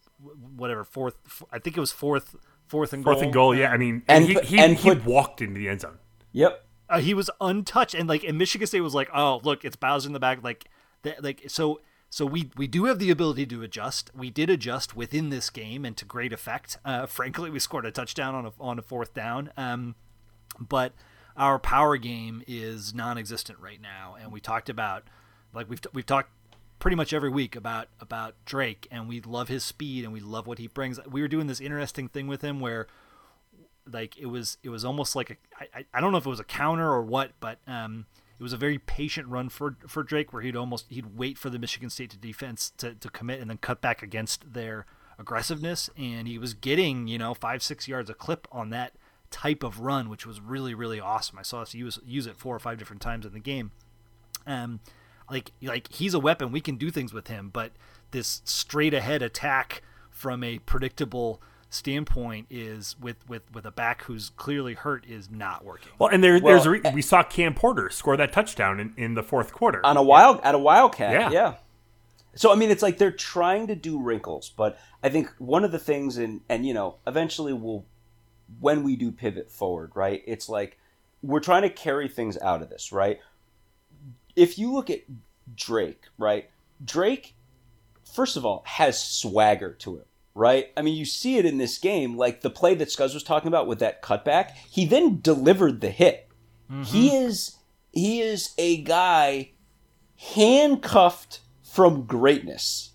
whatever fourth? I think it was fourth, fourth and fourth goal. and goal. Yeah, I mean, and, and he he, and he walked into the end zone. Yep. Uh, he was untouched, and like, and Michigan State was like, "Oh, look, it's Bowser in the back." Like, that, like so. So we we do have the ability to adjust. We did adjust within this game, and to great effect. Uh, frankly, we scored a touchdown on a on a fourth down. Um, but our power game is non-existent right now, and we talked about like we've we've talked pretty much every week about about Drake, and we love his speed and we love what he brings. We were doing this interesting thing with him where like it was it was almost like a I, I don't know if it was a counter or what, but um, it was a very patient run for for Drake where he'd almost he'd wait for the Michigan State to defense to, to commit and then cut back against their aggressiveness, and he was getting you know five six yards a clip on that type of run, which was really really awesome. I saw us use use it four or five different times in the game. Um, like like he's a weapon. We can do things with him, but this straight ahead attack from a predictable standpoint is with with with a back who's clearly hurt is not working. Well, and there, well, there's a re- eh. we saw Cam Porter score that touchdown in, in the fourth quarter on a wild at a wildcat. Yeah. yeah. So I mean, it's like they're trying to do wrinkles, but I think one of the things, and and you know, eventually we'll when we do pivot forward, right? It's like we're trying to carry things out of this, right? If you look at Drake, right? Drake, first of all, has swagger to him, right? I mean, you see it in this game, like the play that Scuzz was talking about with that cutback. He then delivered the hit. Mm-hmm. He is he is a guy handcuffed from greatness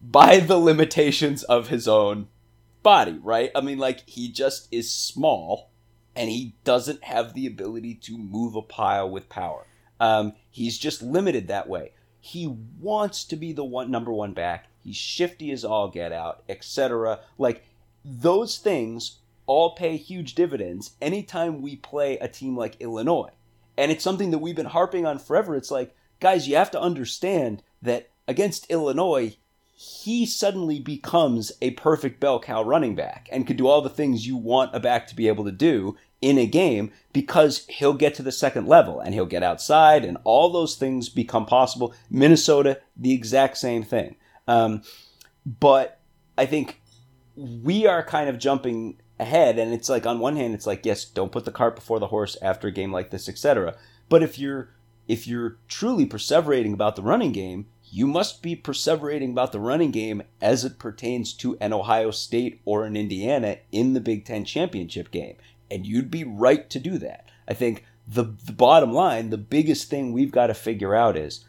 by the limitations of his own body, right? I mean, like, he just is small and he doesn't have the ability to move a pile with power. Um, he's just limited that way. He wants to be the one number one back. He's shifty as all get out, etc. Like those things all pay huge dividends anytime we play a team like Illinois. And it's something that we've been harping on forever. It's like, guys, you have to understand that against Illinois, he suddenly becomes a perfect bell cow running back and can do all the things you want a back to be able to do in a game because he'll get to the second level and he'll get outside and all those things become possible. Minnesota, the exact same thing. Um, but I think we are kind of jumping ahead and it's like on one hand it's like yes don't put the cart before the horse after a game like this etc but if you're if you're truly perseverating about the running game you must be perseverating about the running game as it pertains to an Ohio State or an Indiana in the Big Ten championship game. And you'd be right to do that. I think the, the bottom line, the biggest thing we've got to figure out is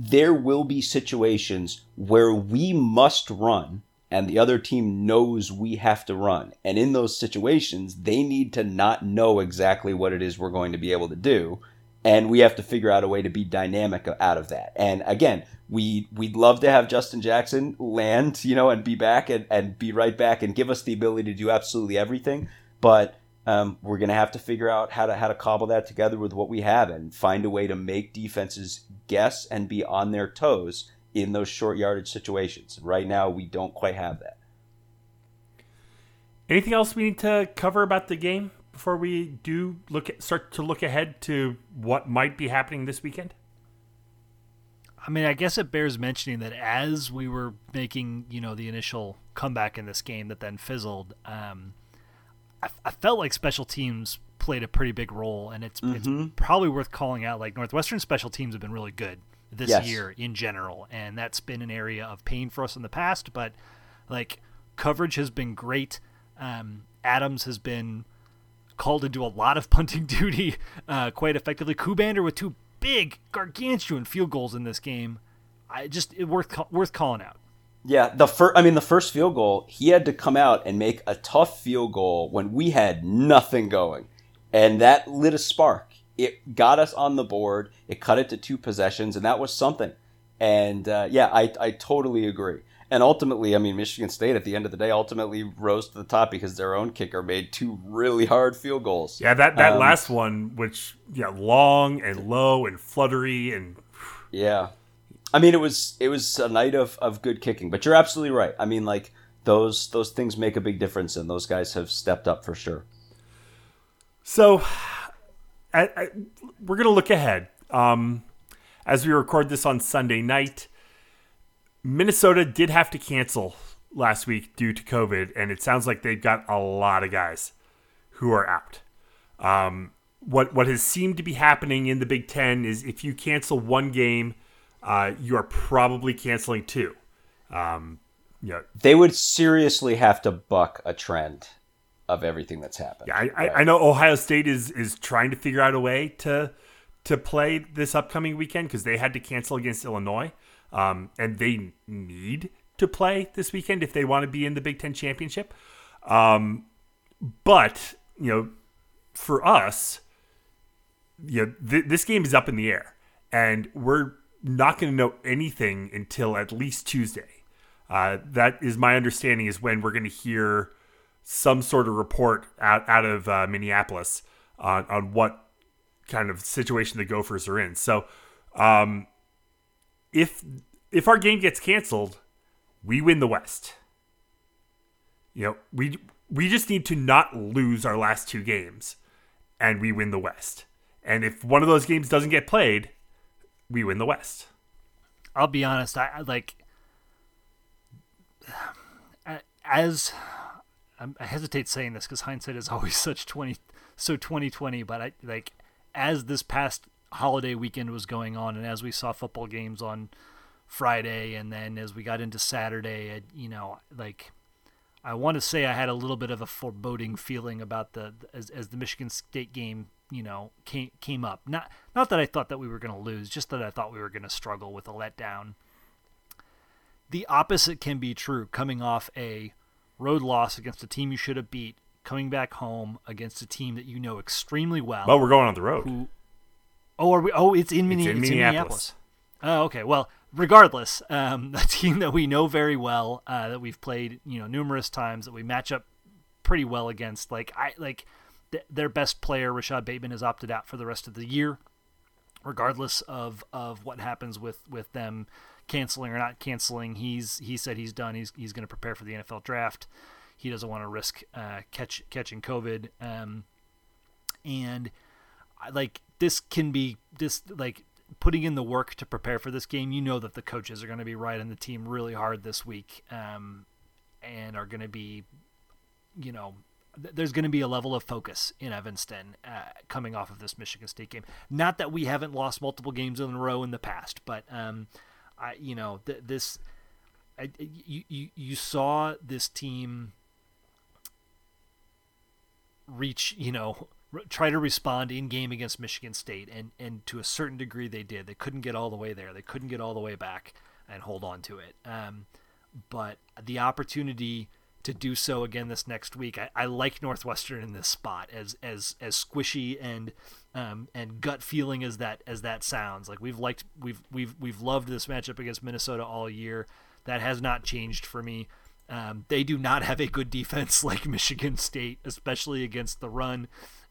there will be situations where we must run and the other team knows we have to run. And in those situations, they need to not know exactly what it is we're going to be able to do and we have to figure out a way to be dynamic out of that. And again, we we'd love to have Justin Jackson land, you know, and be back and, and be right back and give us the ability to do absolutely everything. But um, we're gonna have to figure out how to how to cobble that together with what we have and find a way to make defenses guess and be on their toes in those short yardage situations. Right now, we don't quite have that. Anything else we need to cover about the game? before we do look at, start to look ahead to what might be happening this weekend? I mean, I guess it bears mentioning that as we were making, you know, the initial comeback in this game that then fizzled, um, I, I, felt like special teams played a pretty big role, and it's mm-hmm. it's probably worth calling out. Like Northwestern special teams have been really good this yes. year in general, and that's been an area of pain for us in the past. But like coverage has been great. Um, Adams has been called into a lot of punting duty uh, quite effectively. Kuhbander with two big, gargantuan field goals in this game. I just it worth worth calling out. Yeah, the first I mean the first field goal, he had to come out and make a tough field goal when we had nothing going. And that lit a spark. It got us on the board. It cut it to two possessions and that was something. And uh, yeah, I I totally agree. And ultimately, I mean, Michigan State at the end of the day ultimately rose to the top because their own kicker made two really hard field goals. Yeah, that that um, last one, which yeah, long and low and fluttery and yeah, I mean, it was it was a night of of good kicking. But you're absolutely right. I mean, like those those things make a big difference, and those guys have stepped up for sure. So, I, I, we're gonna look ahead. Um, as we record this on Sunday night. Minnesota did have to cancel last week due to COVID, and it sounds like they've got a lot of guys who are out. Um, what what has seemed to be happening in the Big Ten is if you cancel one game, uh, you are probably canceling two. Um, they would seriously have to buck a trend of everything that's happened. Yeah, I, right? I, I know Ohio State is is trying to figure out a way to to play this upcoming weekend because they had to cancel against Illinois, um, and they need to play this weekend if they want to be in the Big Ten championship. Um, but you know, for us, you know, th- this game is up in the air, and we're not going to know anything until at least Tuesday. Uh, that is my understanding is when we're going to hear some sort of report out out of uh, Minneapolis on on what kind of situation the Gophers are in. So, um, if if our game gets canceled, we win the West. You know, we we just need to not lose our last two games, and we win the West. And if one of those games doesn't get played, we win the West. I'll be honest. I I, like as I hesitate saying this because hindsight is always such twenty so twenty twenty. But I like as this past holiday weekend was going on, and as we saw football games on Friday, and then as we got into Saturday, it, you know, like I want to say I had a little bit of a foreboding feeling about the as as the Michigan State game, you know, came came up. Not not that I thought that we were going to lose, just that I thought we were going to struggle with a letdown. The opposite can be true coming off a road loss against a team you should have beat, coming back home against a team that you know extremely well. Well, we're going on the road. Who, oh, are we? Oh, it's in, It's in it's Minneapolis. Oh, okay. Well, regardless, um, a team that we know very well, uh, that we've played, you know, numerous times, that we match up pretty well against. Like I like th- their best player, Rashod Bateman, has opted out for the rest of the year, regardless of of what happens with with them canceling or not canceling. He's he said he's done. He's he's going to prepare for the NFL draft. He doesn't want to risk uh, catch catching COVID. Um, and like this can be this like putting in the work to prepare for this game. You know that the coaches are going to be riding the team really hard this week, um, and are going to be, you know, there's going to be a level of focus in Evanston uh, coming off of this Michigan State game. Not that we haven't lost multiple games in a row in the past, but um, I, you know, th- this, I, you, you you saw this team reach, you know, r- try to respond in game against Michigan State, and and to a certain degree they did. They couldn't get all the way there. They couldn't get all the way back and hold on to it. Um, but the opportunity to do so again this next week, I, I like Northwestern in this spot as as as squishy and um, and gut feeling as that as that sounds. Like we've liked we've we've we've loved this matchup against Minnesota all year. That has not changed for me. Um, they do not have a good defense like Michigan State, especially against the run.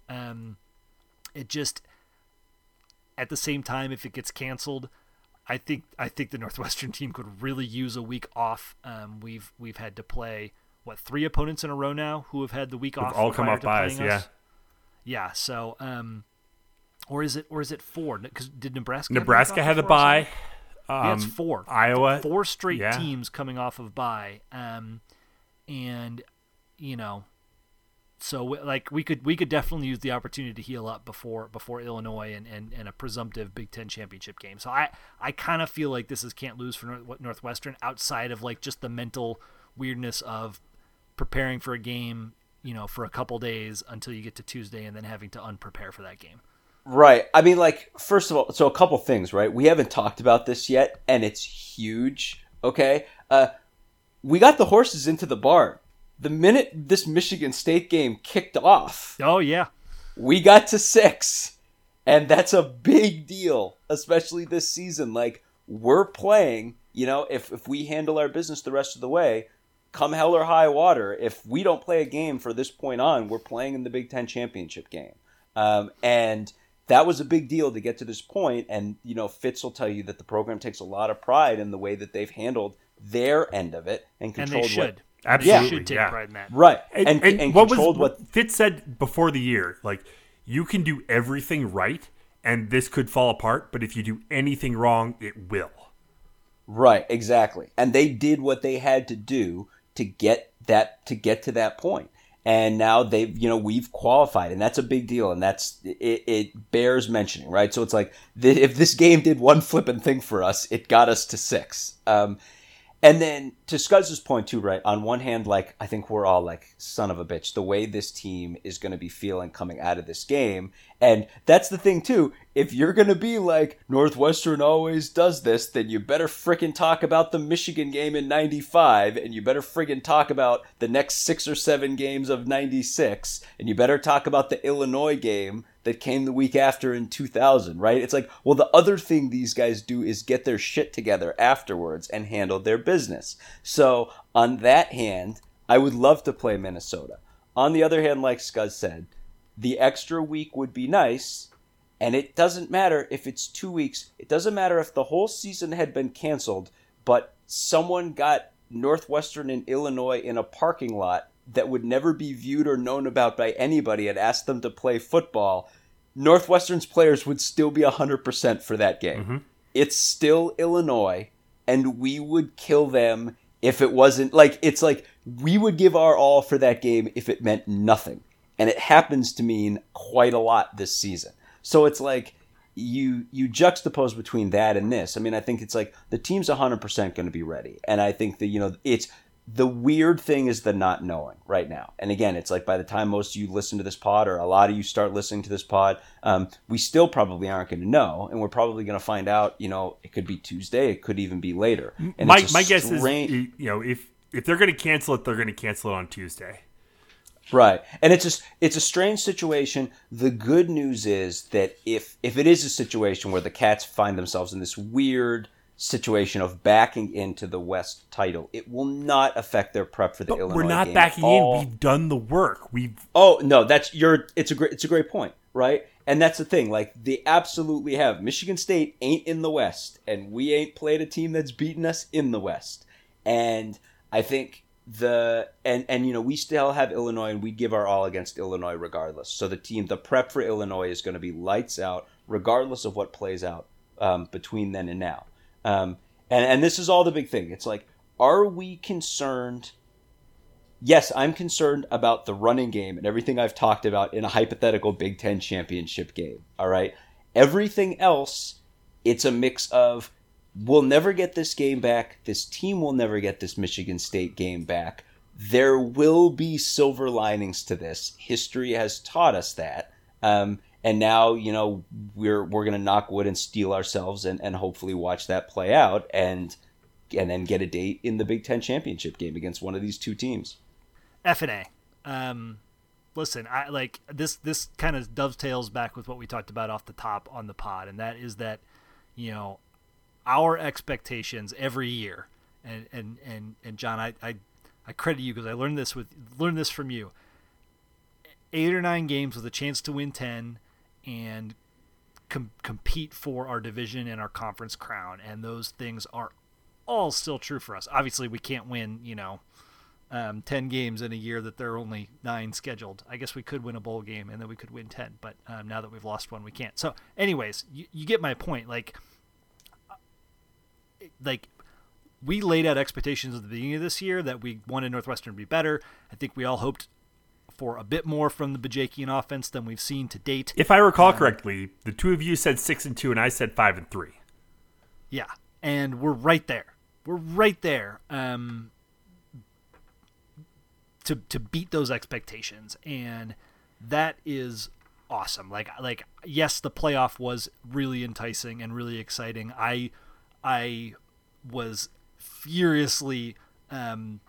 Um, it just at the same time, if it gets canceled, I think I think the Northwestern team could really use a week off. Um, we've we've had to play what three opponents in a row now who have had the week off. all come off us, yeah. yeah. So, um, or is it or is it four? Because did Nebraska have a week Nebraska had a us? bye. Yeah, it's Um, four. Iowa, four straight yeah. teams coming off of bye, um, and you know, so we- like we could we could definitely use the opportunity to heal up before before Illinois and, and, and a presumptive Big Ten championship game. So I I kind of feel like this is can't lose for North, Northwestern outside of like just the mental weirdness of preparing for a game, you know, for a couple days until you get to Tuesday and then having to unprepare for that game. Right. I mean, like, first of all, so a couple things, right? We haven't talked about this yet, and it's huge. Okay. Uh, we got the horses into the barn. The minute this Michigan State game kicked off, Oh yeah, we got to six. And that's a big deal, especially this season. Like, we're playing, you know, if, if we handle our business the rest of the way, come hell or high water, if we don't play a game for this point on, we're playing in the Big Ten championship game. Um, and that was a big deal to get to this point. And, you know, Fitz will tell you that the program takes a lot of pride in the way that they've handled their end of it and and controlled they should. what. Absolutely, they should take yeah. pride in that. Right. And, And, and, and, what was controlled what what Fitz said before the year? Like, you can do everything right, and this could fall apart. But if you do anything wrong, it will. Right, exactly. And they did what they had to do to get that to get to that point. And now they've, you know, we've qualified, and that's a big deal, and that's it. It bears mentioning, right? So it's like if this game did one flipping thing for us, it got us to six. Um, and then to Scuzz's point too, right? On one hand, like I think we're all like son of a bitch. The way this team is going to be feeling coming out of this game, and that's the thing too. If you're going to be like Northwestern always does this, then you better fricking talk about the Michigan game in '95, and you better friggin' talk about the next six or seven games of '96, and you better talk about the Illinois game that came the week after in 2000, right? It's like, well, the other thing these guys do is get their shit together afterwards and handle their business. So, on that hand, I would love to play Minnesota. On the other hand, like Scuzz said, the extra week would be nice, and it doesn't matter if it's two weeks. It doesn't matter if the whole season had been canceled, but someone got Northwestern in Illinois in a parking lot that would never be viewed or known about by anybody and asked them to play football Northwestern's players would still be 100% for that game. Mm-hmm. It's still Illinois, and we would kill them if it wasn't like it's like we would give our all for that game if it meant nothing. And it happens to mean quite a lot this season. So it's like you you juxtapose between that and this. I mean, I think it's like the team's 100% going to be ready. And I think that you know, it's the weird thing is the not knowing right now. And again, it's like by the time most of you listen to this pod, or a lot of you start listening to this pod, um, we still probably aren't going to know, and we're probably going to find out. You know, it could be Tuesday, it could even be later. And my my guess is, you know, if if they're going to cancel it, they're going to cancel it on Tuesday. Right. And it's just it's a strange situation. The good news is that if if it is a situation where the Cats find themselves in this weird situation of backing into the West title. It will not affect their prep for the but Illinois. We're not backing in. We've done the work. We've Oh no, that's your. It's a great. It's a great point, right? And that's the thing. Like they absolutely have. Michigan State ain't in the West, and we ain't played a team that's beaten us in the West. And I think the and and you know we still have Illinois, and we give our all against Illinois regardless. So the team, the prep for Illinois is going to be lights out, regardless of what plays out um, between then and now. Um, and, and this is all the big thing. It's like, are we concerned? Yes, I'm concerned about the running game and everything I've talked about in a hypothetical Big Ten championship game. All right. Everything else, it's a mix of we'll never get this game back. This team will never get this Michigan State game back. There will be silver linings to this. History has taught us that. Um, and now you know we're we're gonna knock wood and steel ourselves and, and hopefully watch that play out and and then get a date in the Big Ten championship game against one of these two teams. F and A. Um, listen, I like this. This kind of dovetails back with what we talked about off the top on the pod, and that is that you know our expectations every year. And and and and John, I I, I credit you because I learned this with learned this from you. Eight or nine games with a chance to win ten and com- compete for our division and our conference crown. And those things are all still true for us. Obviously, we can't win, you know, um, 10 games in a year that there are only nine scheduled. I guess we could win a bowl game and then we could win 10, but um, now that we've lost one, we can't. So, anyways, you, you get my point. Like, like we laid out expectations at the beginning of this year that we wanted Northwestern to be better. I think we all hoped for a bit more from the Bajakian offense than we've seen to date. If I recall um, correctly, the two of you said six and two, and I said five and three. Yeah, and we're right there. We're right there um, to to beat those expectations, and that is awesome. Like like yes, the playoff was really enticing and really exciting. I I was furiously um,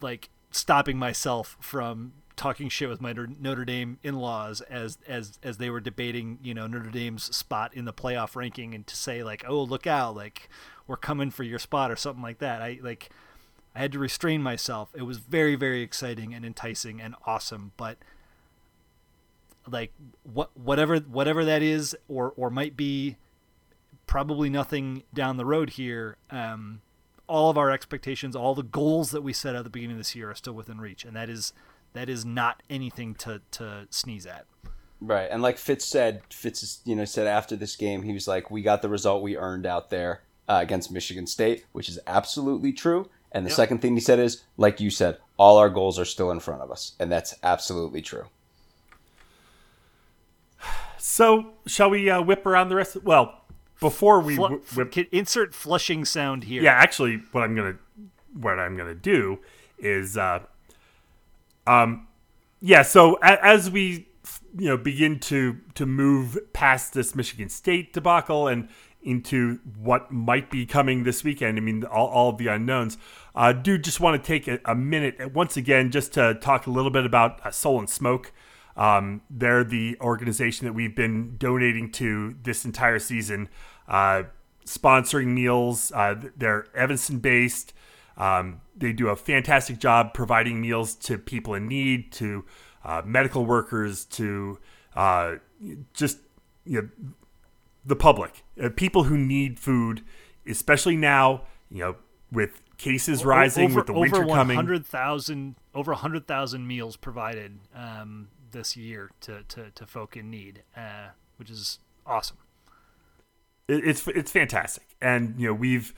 like stopping myself from talking shit with my Notre Dame in-laws as as as they were debating, you know, Notre Dame's spot in the playoff ranking and to say like, "Oh, look out, like we're coming for your spot" or something like that. I like I had to restrain myself. It was very very exciting and enticing and awesome, but like what whatever whatever that is or or might be probably nothing down the road here um all of our expectations, all the goals that we set at the beginning of this year are still within reach, and that is that is not anything to to sneeze at. Right, and like Fitz said, Fitz you know said after this game, he was like, "We got the result we earned out there uh, against Michigan State," which is absolutely true. And the yep. second thing he said is, like you said, all our goals are still in front of us, and that's absolutely true. So, shall we uh, whip around the rest? Of, well, before we whip, insert flushing sound here. yeah, actually, what I'm gonna what I'm gonna do is, uh, um, yeah. So a, as we you know begin to to move past this Michigan State debacle and into what might be coming this weekend. I mean, all, all of the unknowns. Uh, do just want to take a, a minute once again just to talk a little bit about uh, Soul and Smoke. Um, they're the organization that we've been donating to this entire season, uh, sponsoring meals. Uh, they're Evanston based. Um, they do a fantastic job providing meals to people in need, to uh, medical workers, to uh, just you know, the public, uh, people who need food, especially now. You know, with cases rising, over, with the winter over coming. 100,000 over 100,000 meals provided um, this year to, to, to folk in need, uh, which is awesome. It, it's it's fantastic, and you know we've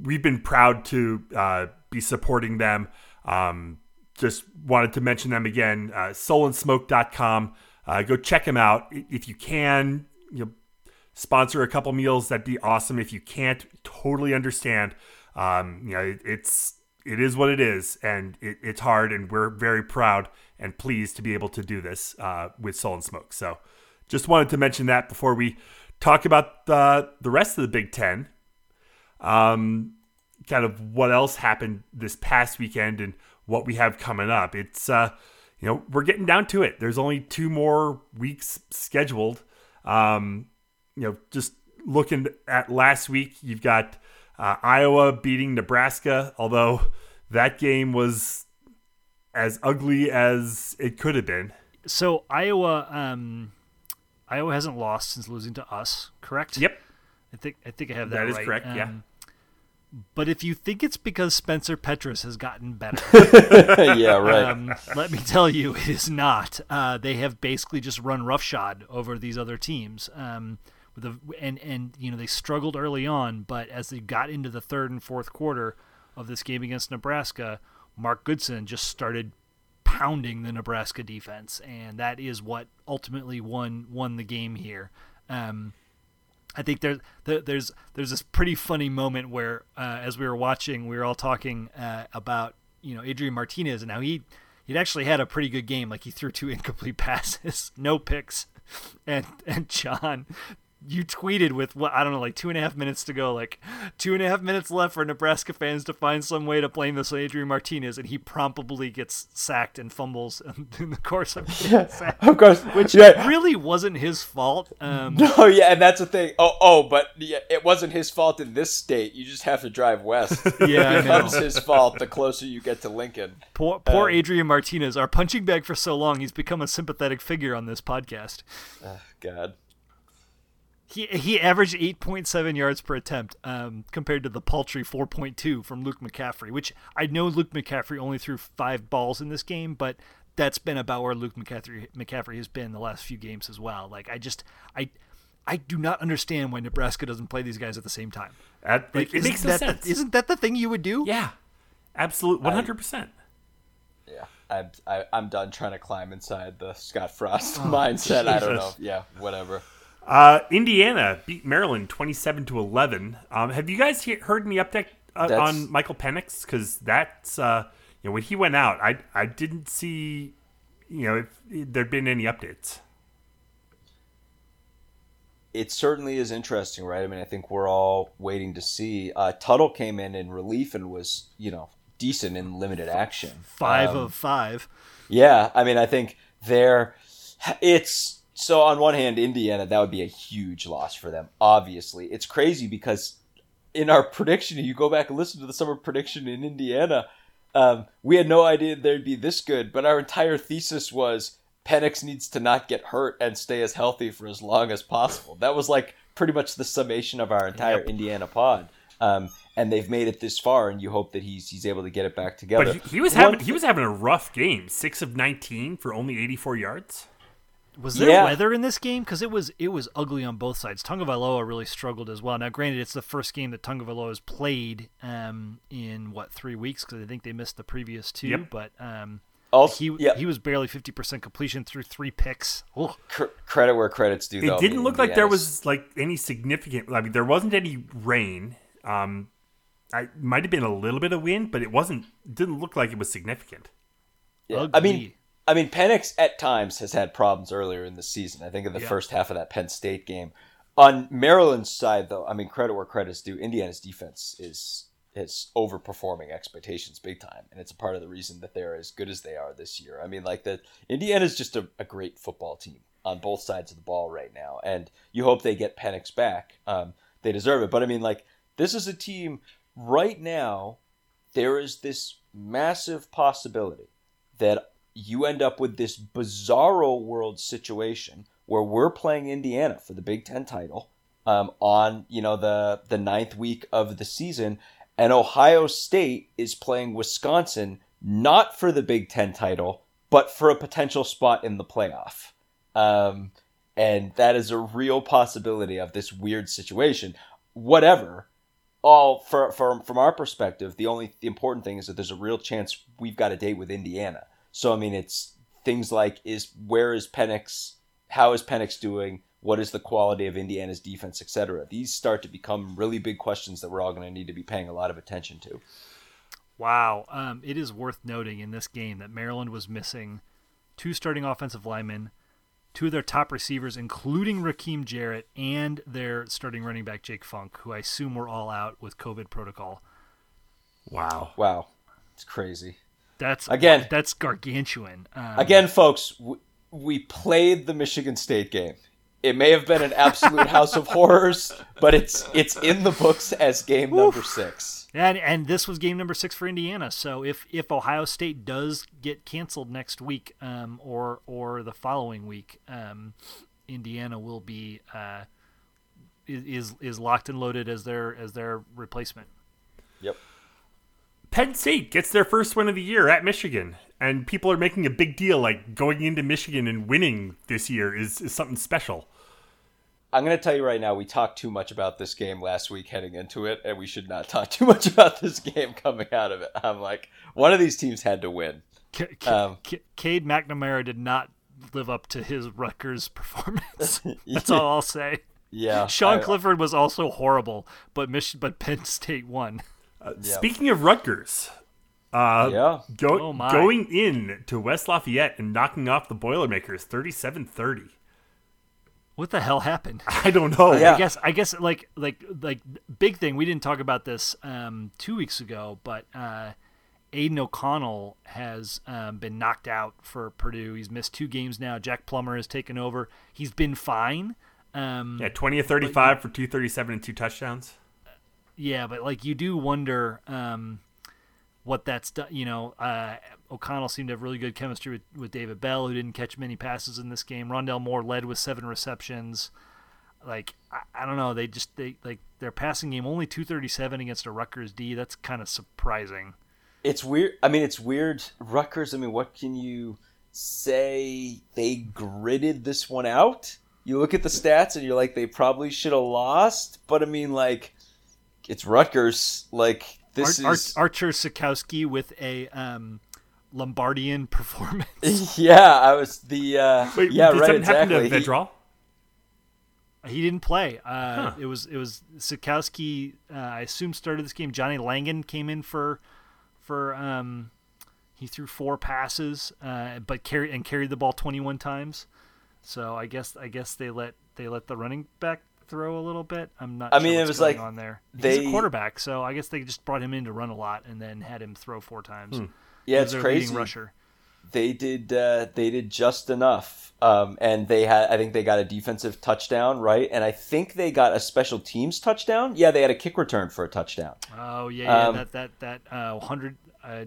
we've been proud to uh, be supporting them. Um, just wanted to mention them again. Uh, soulandsmoke.com. Uh, go check them out if you can. You know, sponsor a couple meals. That'd be awesome. If you can't, totally understand. Um, you know, it, it's it is what it is, and it, it's hard, and we're very proud and pleased to be able to do this uh, with Soul and Smoke. So, just wanted to mention that before we talk about the the rest of the Big Ten. Um, kind of what else happened this past weekend and what we have coming up. It's uh, you know we're getting down to it. There's only two more weeks scheduled. Um, you know, just looking at last week, you've got uh, Iowa beating Nebraska, although that game was as ugly as it could have been. So Iowa, um, Iowa hasn't lost since losing to us, correct? Yep, I think I think I have that. that is right. correct. yeah. Um, But if you think it's because Spencer Petras has gotten better, yeah, right. um, let me tell you, it is not. Uh, they have basically just run roughshod over these other teams. Um, with a, and and you know they struggled early on, but as they got into the third and fourth quarter of this game against Nebraska, Mark Goodson just started pounding the Nebraska defense, and that is what ultimately won won the game here. Um, I think there, there, there's there's this pretty funny moment where uh, as we were watching, we were all talking uh, about you know Adrian Martinez and how he he'd actually had a pretty good game. Like he threw two incomplete passes, no picks, and and John. You tweeted with what I don't know, like two and a half minutes to go, like two and a half minutes left for Nebraska fans to find some way to blame this on Adrian Martinez, and he promptly gets sacked and fumbles in the course of getting sacked, of course, which yeah. really wasn't his fault. Um, No, yeah, and that's the thing. Oh, oh, but yeah, it wasn't his fault in this state. You just have to drive west. Yeah, it becomes his fault the closer you get to Lincoln. Poor, poor Uh, Adrian Martinez, our punching bag for so long, he's become a sympathetic figure on this podcast. God. He he averaged 8.7 yards per attempt um, compared to the paltry 4.2 from Luke McCaffrey, which I know Luke McCaffrey only threw five balls in this game, but that's been about where Luke McCaffrey McCaffrey has been the last few games as well. Like I just I I do not understand why Nebraska doesn't play these guys at the same time. That, Like, it, it isn't makes no that sense. The, isn't that the thing you would do? yeah, absolute one hundred percent. Yeah, I'm I, I'm done trying to climb inside the Scott Frost mindset. I don't know. Yeah, whatever. Uh, Indiana beat Maryland twenty-seven to eleven. Um, have you guys he- heard any update uh, on Michael Penix? Because that's uh, you know when he went out, I I didn't see you know if there'd been any updates. It certainly is interesting, right? I mean, I think we're all waiting to see. Uh, Tuttle came in in relief and was, you know, decent in limited action. Five Um, of five. Yeah, I mean, I think they're it's so on one hand, Indiana that would be a huge loss for them. Obviously, it's crazy because in our prediction, you go back and listen to the summer prediction in Indiana. Um, we had no idea they'd be this good, but our entire thesis was Penix needs to not get hurt and stay as healthy for as long as possible. That was like pretty much the summation of our entire Indiana pod. Um, and they've made it this far, and you hope that he's he's able to get it back together. But he, he was One having he was having a rough game. Six of nineteen for only eighty-four yards. Was there Yeah. weather in this game? Because it was it was ugly on both sides. Tagovailoa really struggled as well. Now, granted, it's the first game that Tagovailoa has played um, in what three weeks because I think they missed the previous two. Yep. But um, Also, he yeah. he was barely fifty percent completion through three picks. Ugh. Cr- credit where credit's due. It though. Didn't look like there was like any significant. I mean, there wasn't any rain. Um, I might have been a little bit of wind, but it wasn't. Didn't look like it was significant. Yeah. I mean, Ugly. I mean, Penix at times has had problems earlier in the season. I think in the Yeah. first half of that Penn State game. On Maryland's side, though, I mean, credit where credit's due. Indiana's defense is is overperforming expectations big time, and it's a part of the reason that they're as good as they are this year. I mean, like the Indiana's just a, a great football team on both sides of the ball right now, and you hope they get Penix back. Um, they deserve it, but I mean, like this is a team right now. There is this massive possibility that you end up with this bizarro world situation where we're playing Indiana for the Big Ten title um, on you know the the ninth week of the season, and Ohio State is playing Wisconsin not for the Big Ten title, but for a potential spot in the playoff. Um, and that is a real possibility of this weird situation. Whatever, all for, for from our perspective, the only the important thing is that there's a real chance we've got a date with Indiana. So I mean, it's things like is where is Penix? How is Penix doing? What is the quality of Indiana's defense, etc. These start to become really big questions that we're all going to need to be paying a lot of attention to. Wow. Um, it is worth noting in this game that Maryland was missing two starting offensive linemen, two of their top receivers, including Rakim Jarrett, and their starting running back Jake Funk, who I assume were all out with COVID protocol. Wow. Wow, it's crazy. That's Again- That's gargantuan. Um, Again, folks, w- we played the Michigan State game. It may have been an absolute house of horrors, but it's it's in the books as game number six. And and this was game number six for Indiana. So if if Ohio State does get canceled next week, um, or or the following week, um, Indiana will be uh, is is- is locked and loaded as their as their replacement. Yep. Penn State gets their first win of the year at Michigan, and people are making a big deal like going into Michigan and winning this year is, is something special. I'm going to tell you right now, we talked too much about this game last week heading into it, and we should not talk too much about this game coming out of it. I'm like, one of these teams had to win. K- K- Um, K- Cade McNamara did not live up to his Rutgers performance. That's all I'll say. Yeah. Sean I- Clifford was also horrible, but Mich- but Penn State won. Uh, Speaking of Rutgers, uh, Yeah. go, Oh, going in to West Lafayette and knocking off the Boilermakers 37 30. What the hell happened? I don't know. Yeah. I guess I guess like like like big thing. We didn't talk about this um, two weeks ago, but uh, Aidan O'Connell has um, been knocked out for Purdue. He's missed two games now. Jack Plummer has taken over. He's been fine. Um, Yeah, 20 of 35 for 237 and two touchdowns. Yeah, but like you do wonder um, what that's done. You know, uh, O'Connell seemed to have really good chemistry with, with David Bell, who didn't catch many passes in this game. Rondale Moore led with seven receptions. Like I, I don't know, they just they like their passing game only two thirty seven against a Rutgers D. That's kind of surprising. It's weird. I mean, it's weird. Rutgers, I mean, what can you say? They gritted this one out. You look at the stats and you're like, they probably should have lost. But I mean, like, it's Rutgers. Like, this Ar- is. Ar- Artur Sitkowski with a um, Lombardian performance. yeah, I was the. Uh, Wait, yeah, did right, something exactly. happen to He- Vedral? He didn't play. Uh, Huh. It was it was Sitkowski. Uh, I assume started this game. Johnny Langan came in for for um, he threw four passes, uh, but carried and carried the ball 21 times. So I guess I guess they let they let the running back throw a little bit. I'm not. I sure mean, it was like on there. He's they- a quarterback, so I guess they just brought him in to run a lot and then had him throw four times. yeah, it's crazy. rusher. they did uh, they did just enough um, and they had i think they got a defensive touchdown right and i think they got a special teams touchdown yeah they had a kick return for a touchdown Oh yeah, yeah Um, that that that uh, hundred uh,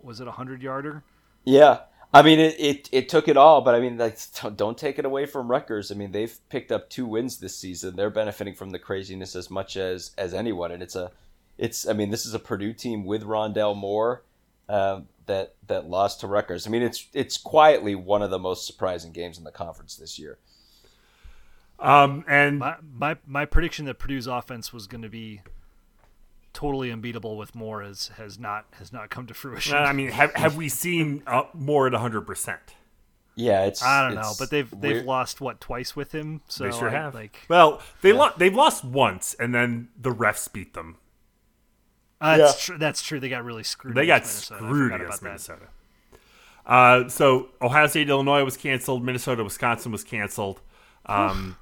was it a hundred yarder? yeah i mean it, it, it took it all but i mean like, don't- don't take it away from Rutgers. i mean they've picked up two wins this season they're benefiting from the craziness as much as as anyone and it's a it's i mean this is a purdue team with rondale moore um, that that lost to Rutgers. I mean, it's it's quietly one of the most surprising games in the conference this year. Um, and My, my my prediction that Purdue's offense was going to be totally unbeatable with Moore has has not has not come to fruition. I mean, have have we seen uh, Moore at hundred percent? Yeah, it's. I don't know, but they've they've weird. lost what twice with him. So They sure I, have. Like well, they lo- they've lost once, and then the refs beat them. uh, that's true. That's true. They got really screwed. They got Minnesota. Screwed forgot against. Minnesota. Uh, so Ohio State, Illinois was canceled. Minnesota, Wisconsin was canceled. Um,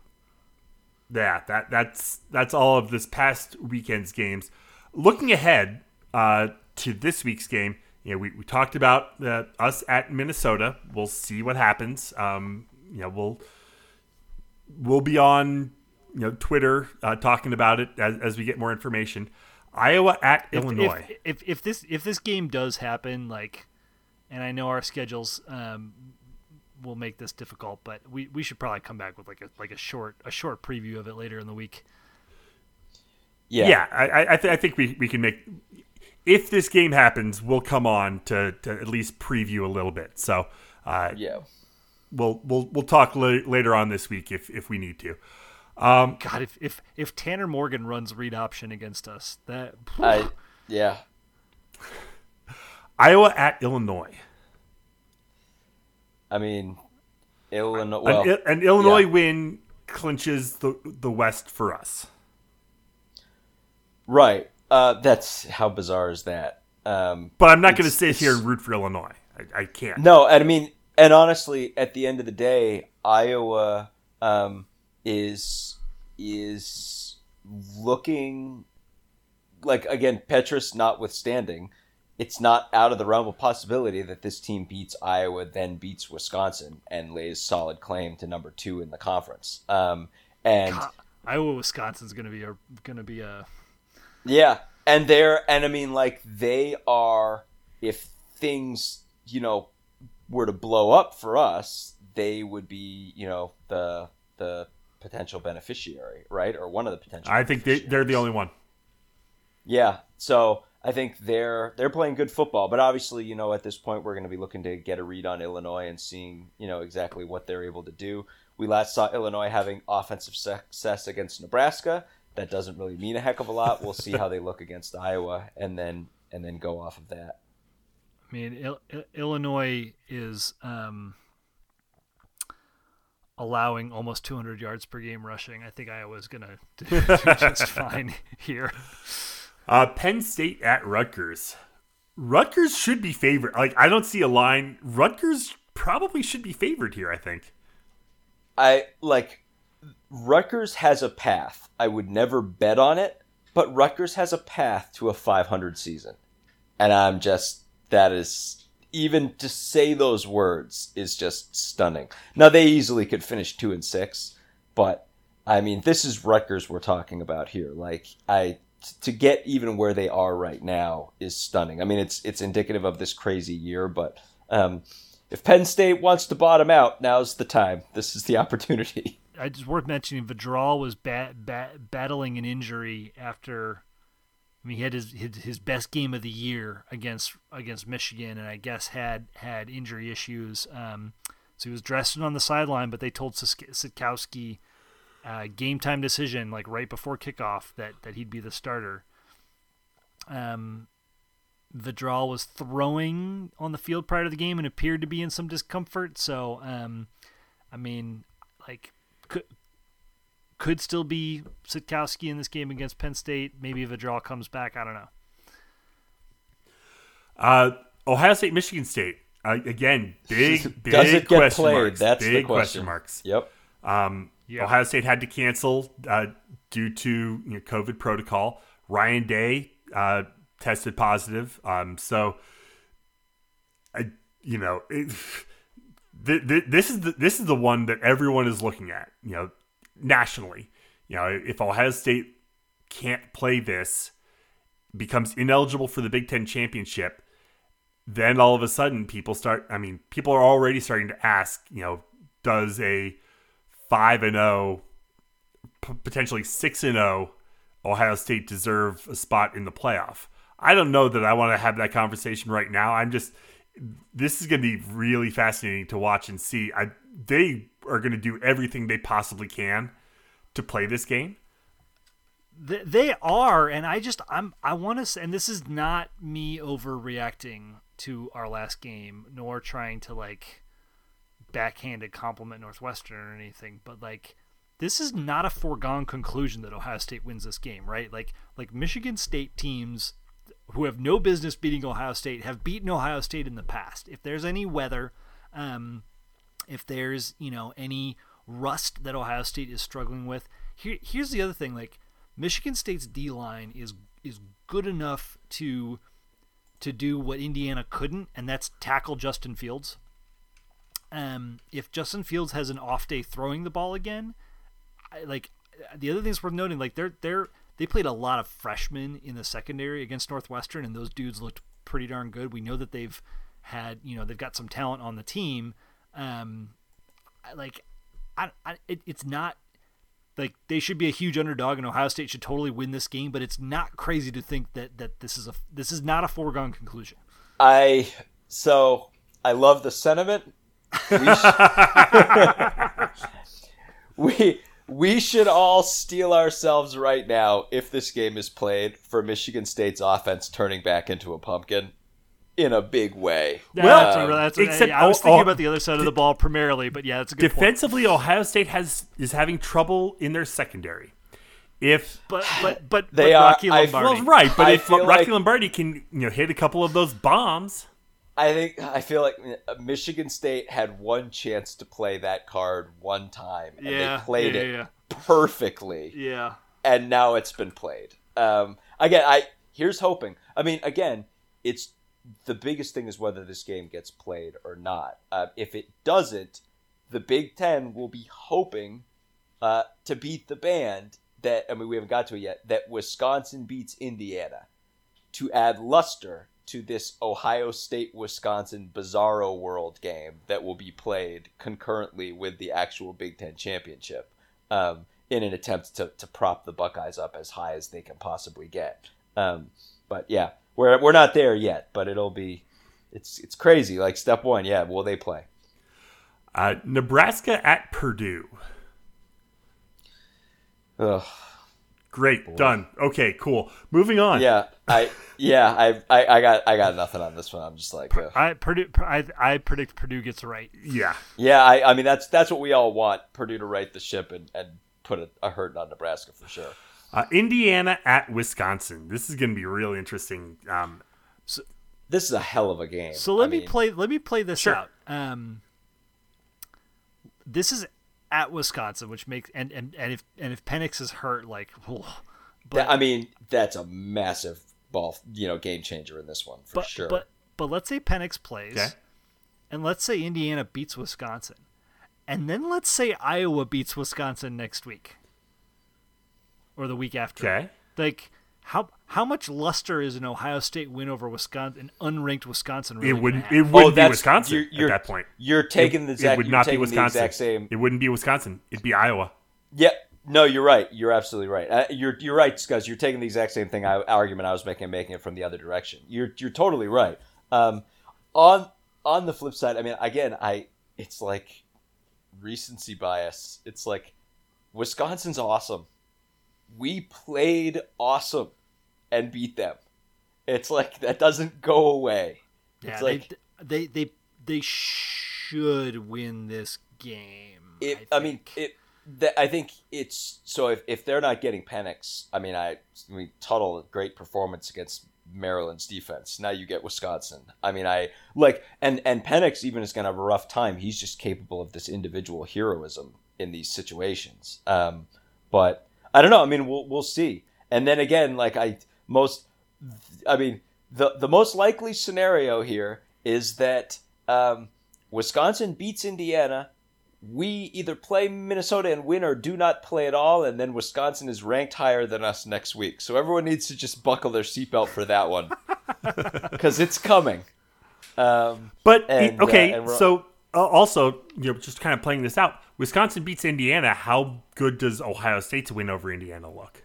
yeah, that that's that's all of this past weekend's games. Looking ahead uh, to this week's game, you know, we, we talked about uh, us at Minnesota. We'll see what happens. Um, you know, we'll we'll be on you know Twitter uh, talking about it as, as we get more information. Iowa at If- Illinois. If, if if this if this game does happen, like, and I know our schedules um, will make this difficult, but we, we should probably come back with like a like a short a short preview of it later in the week. Yeah. yeah, I, I, I, th- I think we, we can make. If this game happens, we'll come on to, to at least preview a little bit. So uh, Yeah. we'll we'll we'll talk la- later on this week if if we need to. God, if if if Tanner Morgan runs read option against us, that I. Yeah. Iowa at Illinois. I mean, Illinois. Well, an, an Illinois yeah. win clinches the the West for us. Right. Uh, that's how bizarre is that? Um, But I'm not going to sit here and root for Illinois. I, I can't. No, and I mean, and honestly, at the end of the day, Iowa um, is is looking like again, Petras notwithstanding, it's not out of the realm of possibility that this team beats Iowa, then beats Wisconsin, and lays solid claim to number two in the conference. Um, and Iowa Wisconsin's gonna be a gonna be a Yeah, and they're and I mean like they are if things you know were to blow up for us, they would be you know the the potential beneficiary, right, or one of the potential. I think they, they're the only one. Yeah, so I think they're they're playing good football, but obviously you know at this point we're going to be looking to get a read on Illinois and seeing you know exactly what they're able to do. We last saw Illinois having offensive success against Nebraska. That doesn't really mean a heck of a lot. We'll see how they look against Iowa, and then and then go off of that. I mean, Il- Il- Illinois is um, allowing almost 200 yards per game rushing. I think Iowa's going to do just fine here. Uh, Penn State at Rutgers. Rutgers should be favored. Like I don't see a line. Rutgers probably should be favored here. I think. I like Rutgers has a path. I would never bet on it, but Rutgers has a path to a 500 season. And I'm just that is even to say those words is just stunning. Now they easily could finish 2 and 6, but I mean this is Rutgers we're talking about here. Like I to get even where they are right now is stunning. I mean it's it's indicative of this crazy year, but um if Penn State wants to bottom out, now's the time. This is the opportunity. I just worth mentioning Vedral was bat, bat, battling an injury after. I mean, he had his, his his best game of the year against against Michigan, and I guess had had injury issues. Um, so he was dressing on the sideline, but they told Sitkowski uh, game time decision, like right before kickoff, that that he'd be the starter. Um, Vedral was throwing on the field prior to the game and appeared to be in some discomfort. So, um, I mean, like could could still be Sitkowski in this game against Penn State. Maybe if Vedral comes back, I don't know. Uh, Ohio State, Michigan State. Uh, again, big, big Does it get question played? marks. That's big the question question. marks. Yep. Um, Yeah. Ohio State had to cancel uh, due to you know, COVID protocol. Ryan Day uh, tested positive. Um, so, I, you know, it, th- th- this is the, this is the one that everyone is looking at. You know, nationally. You know, if Ohio State can't play this, becomes ineligible for the Big Ten championship, then all of a sudden people start. I mean, people are already starting to ask. You know, does a five and oh, zero, potentially six and zero, Ohio State deserve a spot in the playoff? I don't know that I want to have that conversation right now. I'm just. This is going to be really fascinating to watch and see. I they are going to do everything they possibly can to play this game. Th- They are, and I just I'm I want to, say and this is not me overreacting to our last game, nor trying to like backhanded compliment Northwestern or anything, but like this is not a foregone conclusion that Ohio State wins this game, right? Like like Michigan State teams who have no business beating Ohio State have beaten Ohio State in the past. If there's any weather, um, if there's you know any rust that Ohio State is struggling with, here here's the other thing: like Michigan State's D line is is good enough to to do what Indiana couldn't, and that's tackle Justin Fields. Um, if Justin Fields has an off day throwing the ball again, I, like the other things worth noting, like they're they're they played a lot of freshmen in the secondary against Northwestern, and those dudes looked pretty darn good. We know that they've had you know they've got some talent on the team. Um, like, I, I it, it's not like they should be a huge underdog, and Ohio State should totally win this game. But it's not crazy to think that that this is a this is not a foregone conclusion. I so I love the sentiment. We, sh- we we should all steel ourselves right now if this game is played for Michigan State's offense turning back into a pumpkin in a big way. Well, that's a, that's a, except- I was thinking oh, about the other side of the ball primarily, but yeah, that's a good point. Defensively, Ohio State has is having trouble in their secondary. If But but but, They but are- Rocky I- Lombardi. well, right, but I if Rocky like- Lombardi can you know hit a couple of those bombs, I think I feel like uh, Michigan State had one chance to play that card one time and Yeah, they played yeah, it yeah. perfectly. Yeah. and now it's been played. Um, again, I here's hoping. I mean, again, it's the biggest thing is whether this game gets played or not. Uh, if it doesn't, the Big Ten will be hoping uh, to beat the band that I mean we haven't got to it yet. That Wisconsin beats Indiana to add luster to this Ohio State Wisconsin Bizarro World game that will be played concurrently with the actual Big Ten championship um, in an attempt to, to prop the Buckeyes up as high as they can possibly get. Um, but yeah, we're we're not there yet, but it'll be it's it's crazy. Like step one, yeah, will they play? uh, Nebraska at Purdue. Ugh. Great, done. Okay, cool. Moving on. Yeah, I yeah I, I I got I got nothing on this one. I'm just like ugh. I Purdue I, I predict Purdue gets right. yeah. yeah. I I mean that's that's what we all want Purdue to right the ship and and put a, a hurt on Nebraska for sure. Uh, Indiana at Wisconsin. This is going to be really interesting. Um, so, This is a hell of a game. So let I me mean, play let me play this Sure. out. Um this is at Wisconsin, which makes and, and, and if and if Penix is hurt, like but that- I mean that's a massive ball you know game changer in this one for but, sure. but but let's say Penix plays Okay. and let's say Indiana beats Wisconsin. And then let's say Iowa beats Wisconsin next week. Or the week after. okay. Like how how much luster is an Ohio State win over Wisconsin, an unranked Wisconsin? Really It wouldn't. have? It wouldn't be Wisconsin you're- you're- at that point. You're taking the exact. It would not be Wisconsin. Exact same. It wouldn't be Wisconsin. It'd be Iowa. Yeah. No, you're right. You're absolutely right. Uh, you're you're right, Scuzz. You're taking the exact same thing I, argument I was making, making it from the other direction. You're you're totally right. Um, on on the flip side, I mean, again, I it's like recency bias. It's like Wisconsin's awesome. We played awesome and beat them. It's like that doesn't go away. Yeah, it's like they, they they they should win this game. it, I, I, mean, it. I think it's so. If, if they're not getting Penix, I mean, I, I mean, Tuttle, great performance against Maryland's defense. Now you get Wisconsin. I mean, I like, and and Penix even is going to have a rough time. He's just capable of this individual heroism in these situations. Um, but I don't know. I mean, we'll we'll see. And then again, like I most, I mean, the the most likely scenario here is that um, Wisconsin beats Indiana we either play Minnesota and win or do not play at all, and then Wisconsin is ranked higher than us next week. So everyone needs to just buckle their seatbelt for that one because it's coming. Um, But And, okay, uh, so uh, also you know just kind of playing this out. Wisconsin beats Indiana. How good does Ohio State's win over Indiana look?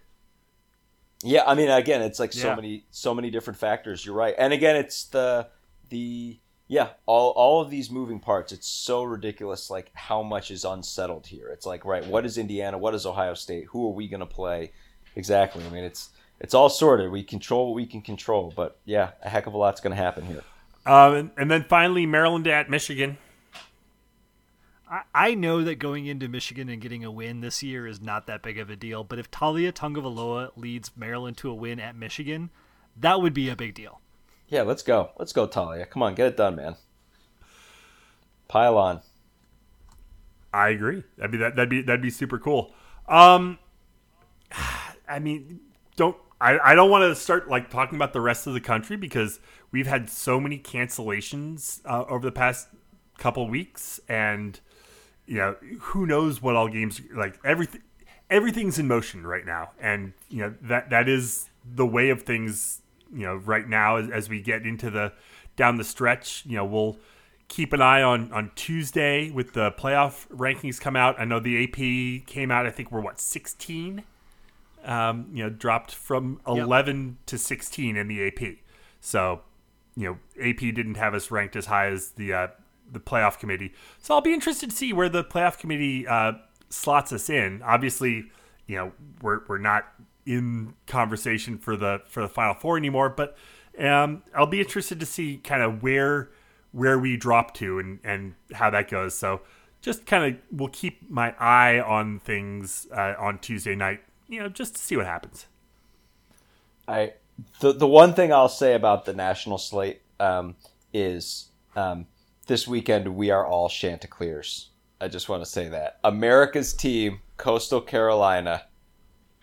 Yeah, I mean, again, it's like so Yeah. many, so many different factors. You're right, and again, it's the the yeah, all all of these moving parts. It's so ridiculous, like how much is unsettled here. It's like, right, what is Indiana? What is Ohio State? Who are we going to play? exactly. I mean, it's it's all sorted. We control what we can control, but yeah, a heck of a lot's going to happen here. Um, and, and then finally, Maryland at Michigan. I, I know that going into Michigan and getting a win this year is not that big of a deal, but if Taulia Tagovailoa leads Maryland to a win at Michigan, that would be a big deal. Yeah, let's go. Let's go, Taulia. Come on, get it done, man. Pile on. I agree. That'd be that. That'd be that'd be super cool. Um, I mean, don't I? I don't want to start like talking about the rest of the country because we've had so many cancellations uh, over the past couple weeks, and you know who knows what all games like everything. Everything's in motion right now, and you know that that is the way of things. You know, right now as, as we get into the down the stretch, you know, we'll keep an eye on on Tuesday with the playoff rankings come out. I know the AP came out. I think we're what sixteen. Um, you know, dropped from eleven yep. to sixteen in the AP. So, you know, AP didn't have us ranked as high as the uh, the playoff committee. So I'll be interested to see where the playoff committee uh, slots us in. Obviously, you know, we're we're not in conversation for the for the final four anymore, but um, I'll be interested to see kind of where where we drop to and, and how that goes. So just kind of we'll keep my eye on things uh, on Tuesday night, you know, just to see what happens. I the the one thing I'll say about the national slate um, is um, this weekend we are all Chanticleers. I just want to say that America's team, Coastal Carolina,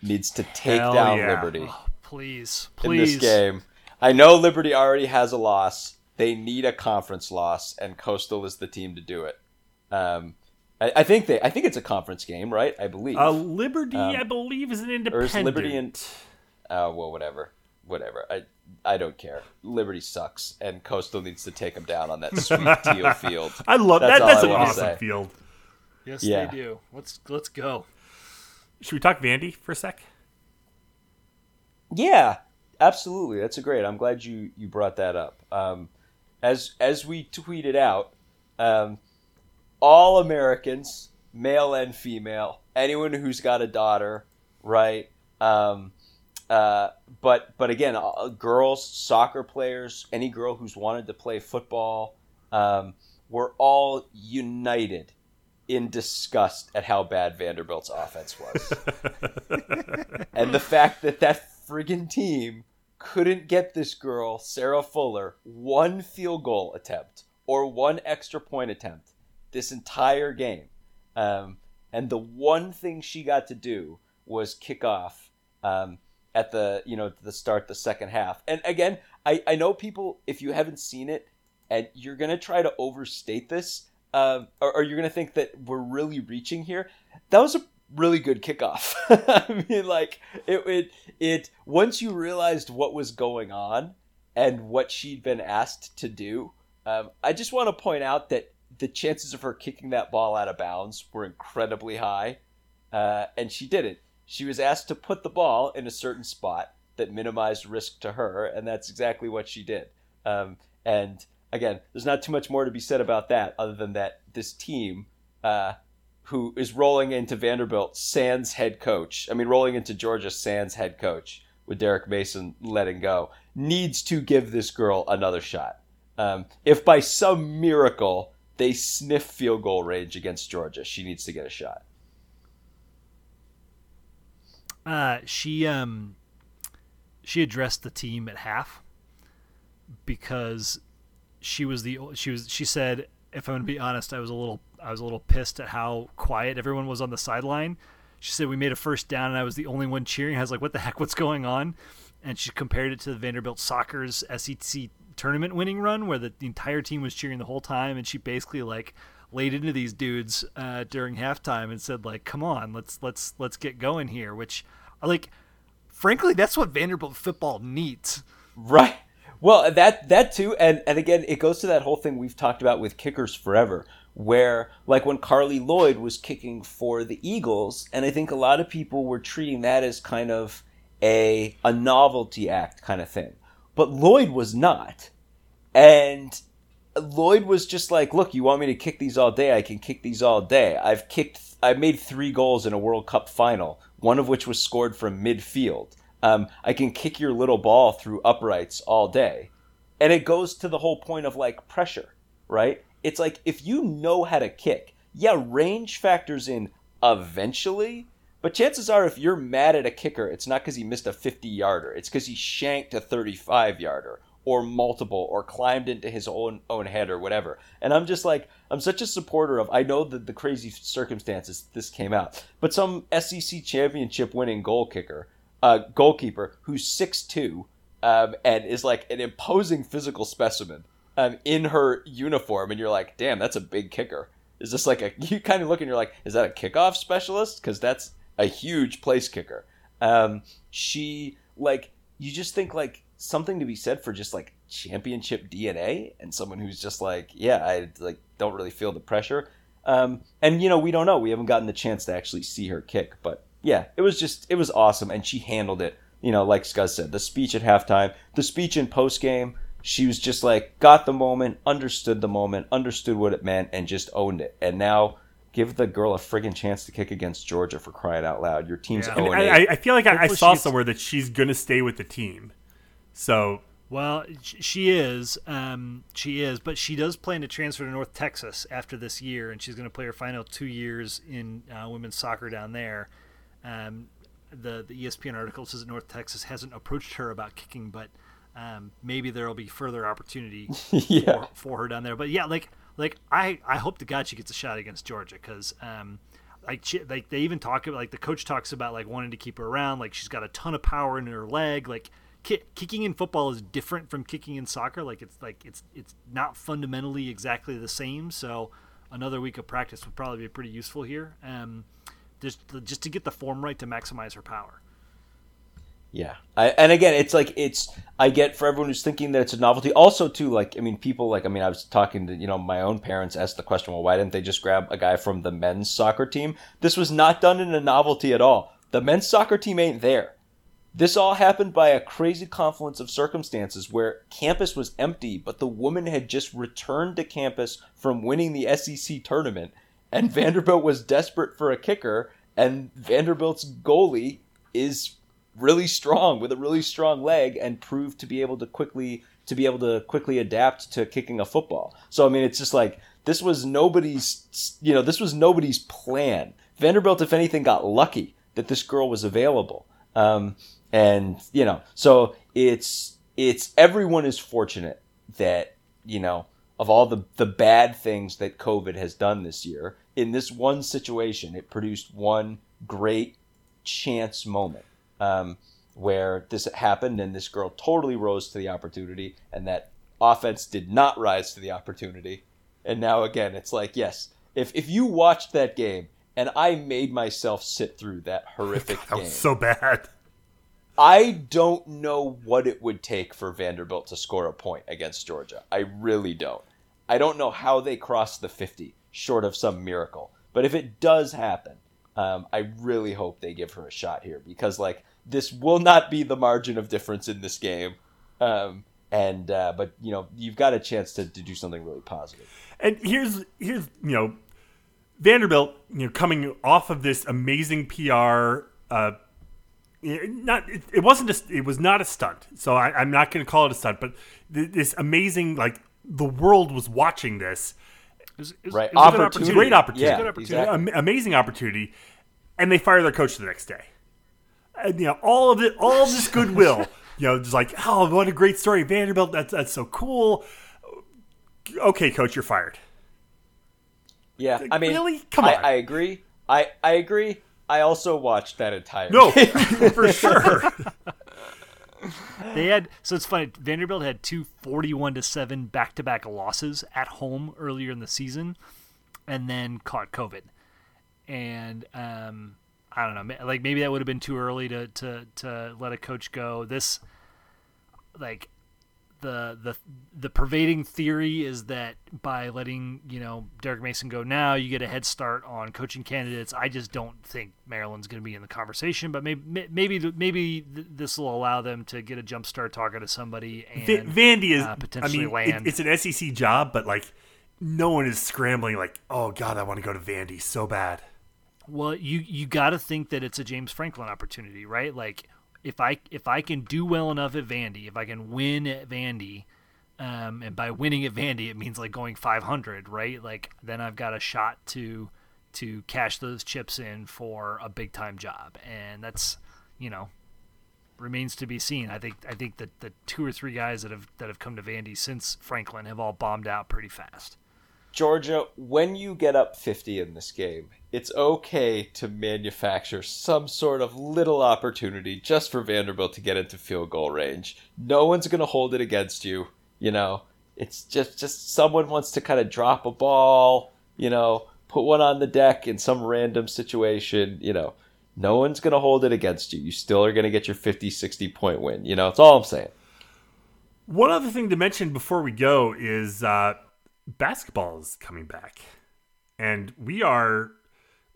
needs to take Hell down yeah. Liberty Oh, please, please. in this game. I know Liberty already has a loss. They need a conference loss, and Coastal is the team to do it. Um, I, I think they. I think it's a conference game, right? I believe. Uh, Liberty, Um, I believe, is an independent. or is Liberty in? Oh well, whatever, whatever. I I don't care. Liberty sucks, and Coastal needs to take them down on that sweet teal field. I love That's that. That's I an awesome say. field. Yes, Yeah. they do. Let's let's go. Should we talk Vandy for a sec? Yeah, absolutely. That's a great. I'm glad you you brought that up. Um, as as we tweeted out, um, all Americans, male and female, anyone who's got a daughter, right? Um, uh, but but again, uh, girls, soccer players, any girl who's wanted to play football, um, we're all united in disgust at how bad Vanderbilt's offense was and the fact that that friggin' team couldn't get this girl, Sarah Fuller, one field goal attempt or one extra point attempt this entire game. Um, and the one thing she got to do was kick off um, at the you know the start the second half. And again, I, I know people if you haven't seen it and you're gonna try to overstate this, um, or, or you're gonna think that we're really reaching here. That was a really good kickoff. I mean, like it, it, it. Once you realized what was going on and what she'd been asked to do, um, I just want to point out that the chances of her kicking that ball out of bounds were incredibly high, uh, and she didn't. She was asked to put the ball in a certain spot that minimized risk to her, and that's exactly what she did. Um, and again, there's not too much more to be said about that, other than that this team, uh, who is rolling into Vanderbilt sans head coach, I mean, rolling into Georgia sans head coach with Derek Mason letting go, needs to give this girl another shot. Um, if by some miracle they sniff field goal range against Georgia, she needs to get a shot. Uh, she um, she addressed the team at half because she was the she was she said if I'm gonna be honest I was a little I was a little pissed at how quiet everyone was on the sideline. She said we made a first down and I was the only one cheering. I was like, what the heck, what's going on? And she compared it to the Vanderbilt soccer's SEC tournament winning run where the, the entire team was cheering the whole time and she basically like laid into these dudes uh, during halftime and said like come on let's let's let's get going here which like frankly that's what Vanderbilt football needs. Right. Well, that that too, and and again, it goes to that whole thing we've talked about with kickers forever, where like when Carli Lloyd was kicking for the Eagles, and I think a lot of people were treating that as kind of a a novelty act kind of thing, but Lloyd was not, and Lloyd was just like, look, you want me to kick these all day? I can kick these all day. I've kicked, I've made three goals in a World Cup final one of which was scored from midfield. Um, I can kick your little ball through uprights all day. And it goes to the whole point of like pressure, right? It's like if you know how to kick, yeah, range factors in eventually, but chances are if you're mad at a kicker, it's not because he missed a 50 yarder, it's because he shanked a 35 yarder or multiple or climbed into his own own head or whatever. And I'm just like I'm such a supporter of I know that the crazy circumstances this came out, but some SEC championship winning goal kicker, uh, goalkeeper who's 6'2 um, and is like an imposing physical specimen um, in her uniform, and you're like, damn, that's a big kicker. Is this like a you kind of look and you're like, is that a kickoff specialist? Because that's a huge place kicker. Um, she like you just think like something to be said for just like championship DNA and someone who's just like, yeah, I like don't really feel the pressure. Um, and you know, we don't know. We haven't gotten the chance to actually see her kick, but yeah, it was just it was awesome, and she handled it. You know, like Scuzz said, the speech at halftime, the speech in post game, she was just like got the moment, understood the moment, understood what it meant, and just owned it. And now give the girl a friggin' chance to kick against Georgia for crying out loud. Your team's Yeah. yeah. And I, I feel like I, I saw somewhere that she's going to stay with the team. So Well, she is. Um, she is, but she does plan to transfer to North Texas after this year, and she's going to play her final two years in uh, women's soccer down there. Um, the the ESPN article says that North Texas hasn't approached her about kicking, but um, maybe there will be further opportunity yeah. for, for her down there. But yeah, like like I I hope to God she gets a shot against Georgia because um like she, like they even talk about like the coach talks about like wanting to keep her around. Like she's got a ton of power in her leg. Like ki- kicking in football is different from kicking in soccer. Like it's like it's it's not fundamentally exactly the same. So another week of practice would probably be pretty useful here. Um, just just to get the form right to maximize her power. Yeah, I, and again, it's like it's I get for everyone who's thinking that it's a novelty. Also, too, like I mean, people like I mean, I was talking to you know my own parents asked the question, well, why didn't they just grab a guy from the men's soccer team? This was not done in a novelty at all. The men's soccer team ain't there. This all happened by a crazy confluence of circumstances where campus was empty, but the woman had just returned to campus from winning the SEC tournament, and Vanderbilt was desperate for a kicker, and Vanderbilt's goalie is really strong with a really strong leg and proved to be able to quickly to be able to quickly adapt to kicking a football. So I mean, it's just like this was nobody's you know this was nobody's plan. Vanderbilt, if anything, got lucky that this girl was available. Um, and you know, so it's it's everyone is fortunate that you know of all the the bad things that COVID has done this year. In this one situation, it produced one great chance moment um, where this happened and this girl totally rose to the opportunity and that offense did not rise to the opportunity and now again it's like yes if, if you watched that game and i made myself sit through that horrific that game was so bad. I don't know what it would take for vanderbilt to score a point against georgia i really don't i don't know how they cross the 50 short of some miracle but if it does happen um, I really hope they give her a shot here because like this will not be the margin of difference in this game. Um, and uh, but you know you've got a chance to, to do something really positive. And here's here's you know Vanderbilt, you know, coming off of this amazing PR. Uh, not it, it wasn't a, it was not a stunt. So I, I'm not going to call it a stunt, but th- this amazing like the world was watching this. It was, it was, Right. it was a Opportunity. It was a opportunity. great opportunity. Yeah, opportunity. exactly. Am- amazing opportunity, and they fire their coach the next day. And you know all of it, all of this goodwill. you know, just like oh, what a great story, Vanderbilt. That's that's so cool. Okay, coach, you're fired. Yeah, I mean, really? Come I, on. I agree. I I agree. I also watched that entire. No, game. for sure. They had so it's funny. Vanderbilt had two 41 to seven back to back losses at home earlier in the season, and then caught COVID. And um, I don't know, like maybe that would have been too early to to to let a coach go. This like the the the pervading theory is that by letting you know Derek Mason go now, you get a head start on coaching candidates. I just don't think Maryland's going to be in the conversation, but maybe maybe maybe this will allow them to get a jump start talking to somebody and Va- Vandy is uh, potentially I mean, it- land. it's an SEC job, but like no one is scrambling. Like, oh god, I want to go to Vandy so bad. Well, you you got to think that it's a James Franklin opportunity, right? Like if I if I can do well enough at Vandy, if I can win at Vandy, um, and by winning at Vandy, it means like going 500, right? Like then I've got a shot to to cash those chips in for a big time job, and that's you know remains to be seen. I think I think that the two or three guys that have that have come to Vandy since Franklin have all bombed out pretty fast. Georgia, when you get up 50 in this game, it's okay to manufacture some sort of little opportunity just for Vanderbilt to get into field goal range. No one's going to hold it against you, you know. It's just just someone wants to kind of drop a ball, you know, put one on the deck in some random situation, you know. No one's going to hold it against you. You still are going to get your 50, 60 point win. You know, that's all I'm saying. One other thing to mention before we go is uh, basketball is coming back. And we are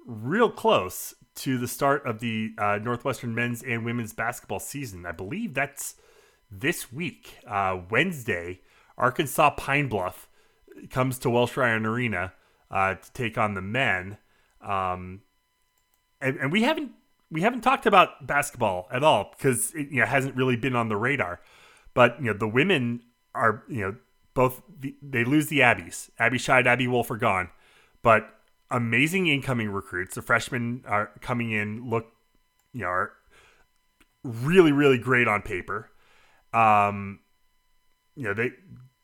real close to the start of the uh, Northwestern men's and women's basketball season. I believe that's this week, uh, Wednesday. Arkansas Pine Bluff comes to Welsh Ryan Arena uh, to take on the men. Um, and, and we haven't we haven't talked about basketball at all because it you know hasn't really been on the radar. But you know the women are you know both the, they lose the Abbeys. Abi Scheid, Abbie Wolf are gone, but amazing incoming recruits. The freshmen are coming in. Look, you know, are really really great on paper. Um, you know they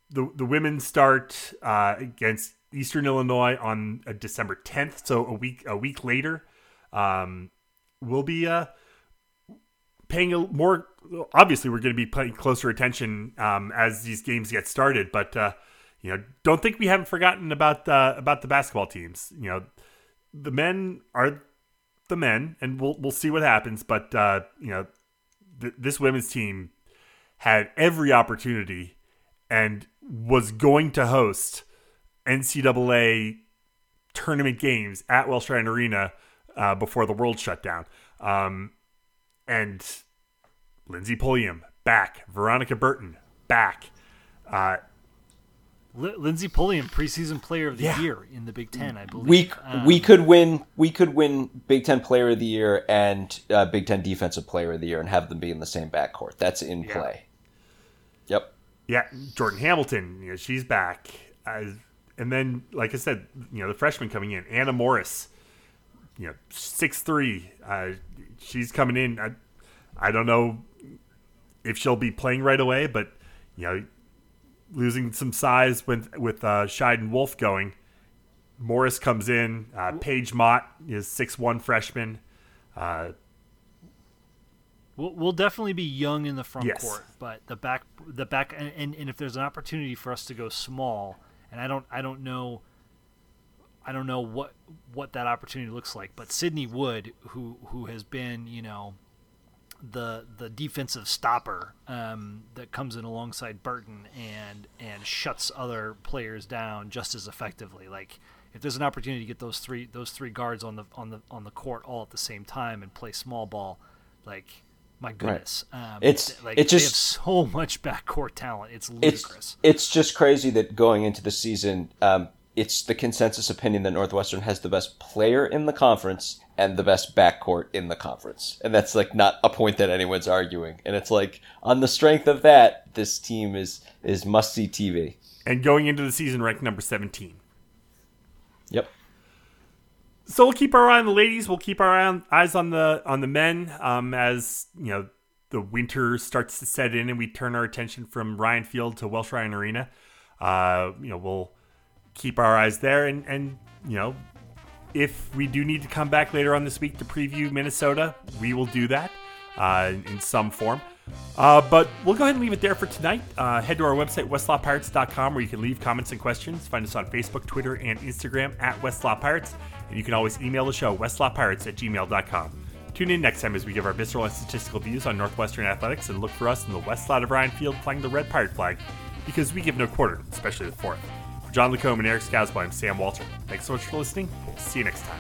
the the women start uh, against Eastern Illinois on uh, December 10th, so a week a week later. Um, we'll be uh, paying a more. Obviously, we're going to be paying closer attention um, as these games get started. But uh, you know, don't think we haven't forgotten about uh, about the basketball teams. You know, the men are the men, and we'll we'll see what happens. But uh, you know, th- this women's team had every opportunity and was going to host NCAA tournament games at Welsh Ryan Arena uh, before the world shut down. Um, and Lindsey Pulliam back, Veronica Burton back. Uh, L- Lindsey Pulliam, preseason player of the Yeah. year in the Big Ten, I believe. We Um, we could win we could win Big Ten Player of the Year and uh, Big Ten Defensive Player of the Year and have them be in the same backcourt. That's in Yeah. play. Yep. yeah, Jordan Hamilton, you know, she's back. Uh, and then, like I said, you know, the freshman coming in, Anna Morris, you know, six three. Uh, she's coming in. I, I don't know if she'll be playing right away, but you know, losing some size with with uh, Scheid and Wolf going. Morris comes in. Uh, Paige Mott is six one freshman. Uh, We'll, we'll definitely be young in the front Yes. court, but the back, the back, and, and, and if there's an opportunity for us to go small, and I don't, I don't know, I don't know what what that opportunity looks like. But Sydney Wood, who who has been, you know, the the defensive stopper um, that comes in alongside Burton and and shuts other players down just as effectively. Like if there's an opportunity to get those three those three guards on the on the on the court all at the same time and play small ball, like my goodness, um, It's- like it they have just- so much backcourt talent. It's It's ludicrous. it's just crazy that going into the season, um, it's the consensus opinion that Northwestern has the best player in the conference and the best backcourt in the conference, and that's like not a point that anyone's arguing. And it's like on the strength of that, this team is is must see TV. and going into the season ranked number seventeen. Yep. So we'll keep our eye on the ladies. We'll keep our eye on, eyes on the on the men um, as you know the winter starts to set in and we turn our attention from Ryan Field to Welsh Ryan Arena. Uh, you know we'll keep our eyes there and and you know if we do need to come back later on this week to preview Minnesota, we will do that uh, in some form. Uh, but we'll go ahead and leave it there for tonight. Uh, head to our website, westlotpirates.com, where you can leave comments and questions. Find us on Facebook, Twitter, and Instagram at westlotpirates. And you can always email the show, westlotpirates at gmail.com. Tune in next time as we give our visceral and statistical views on Northwestern athletics and look for us in the west side of Ryan Field flying the red pirate flag, because we give no quarter, especially the fourth. For John Lacombe and Eric Scasbo, I'm Sam Walter. Thanks so much for listening. See you next time.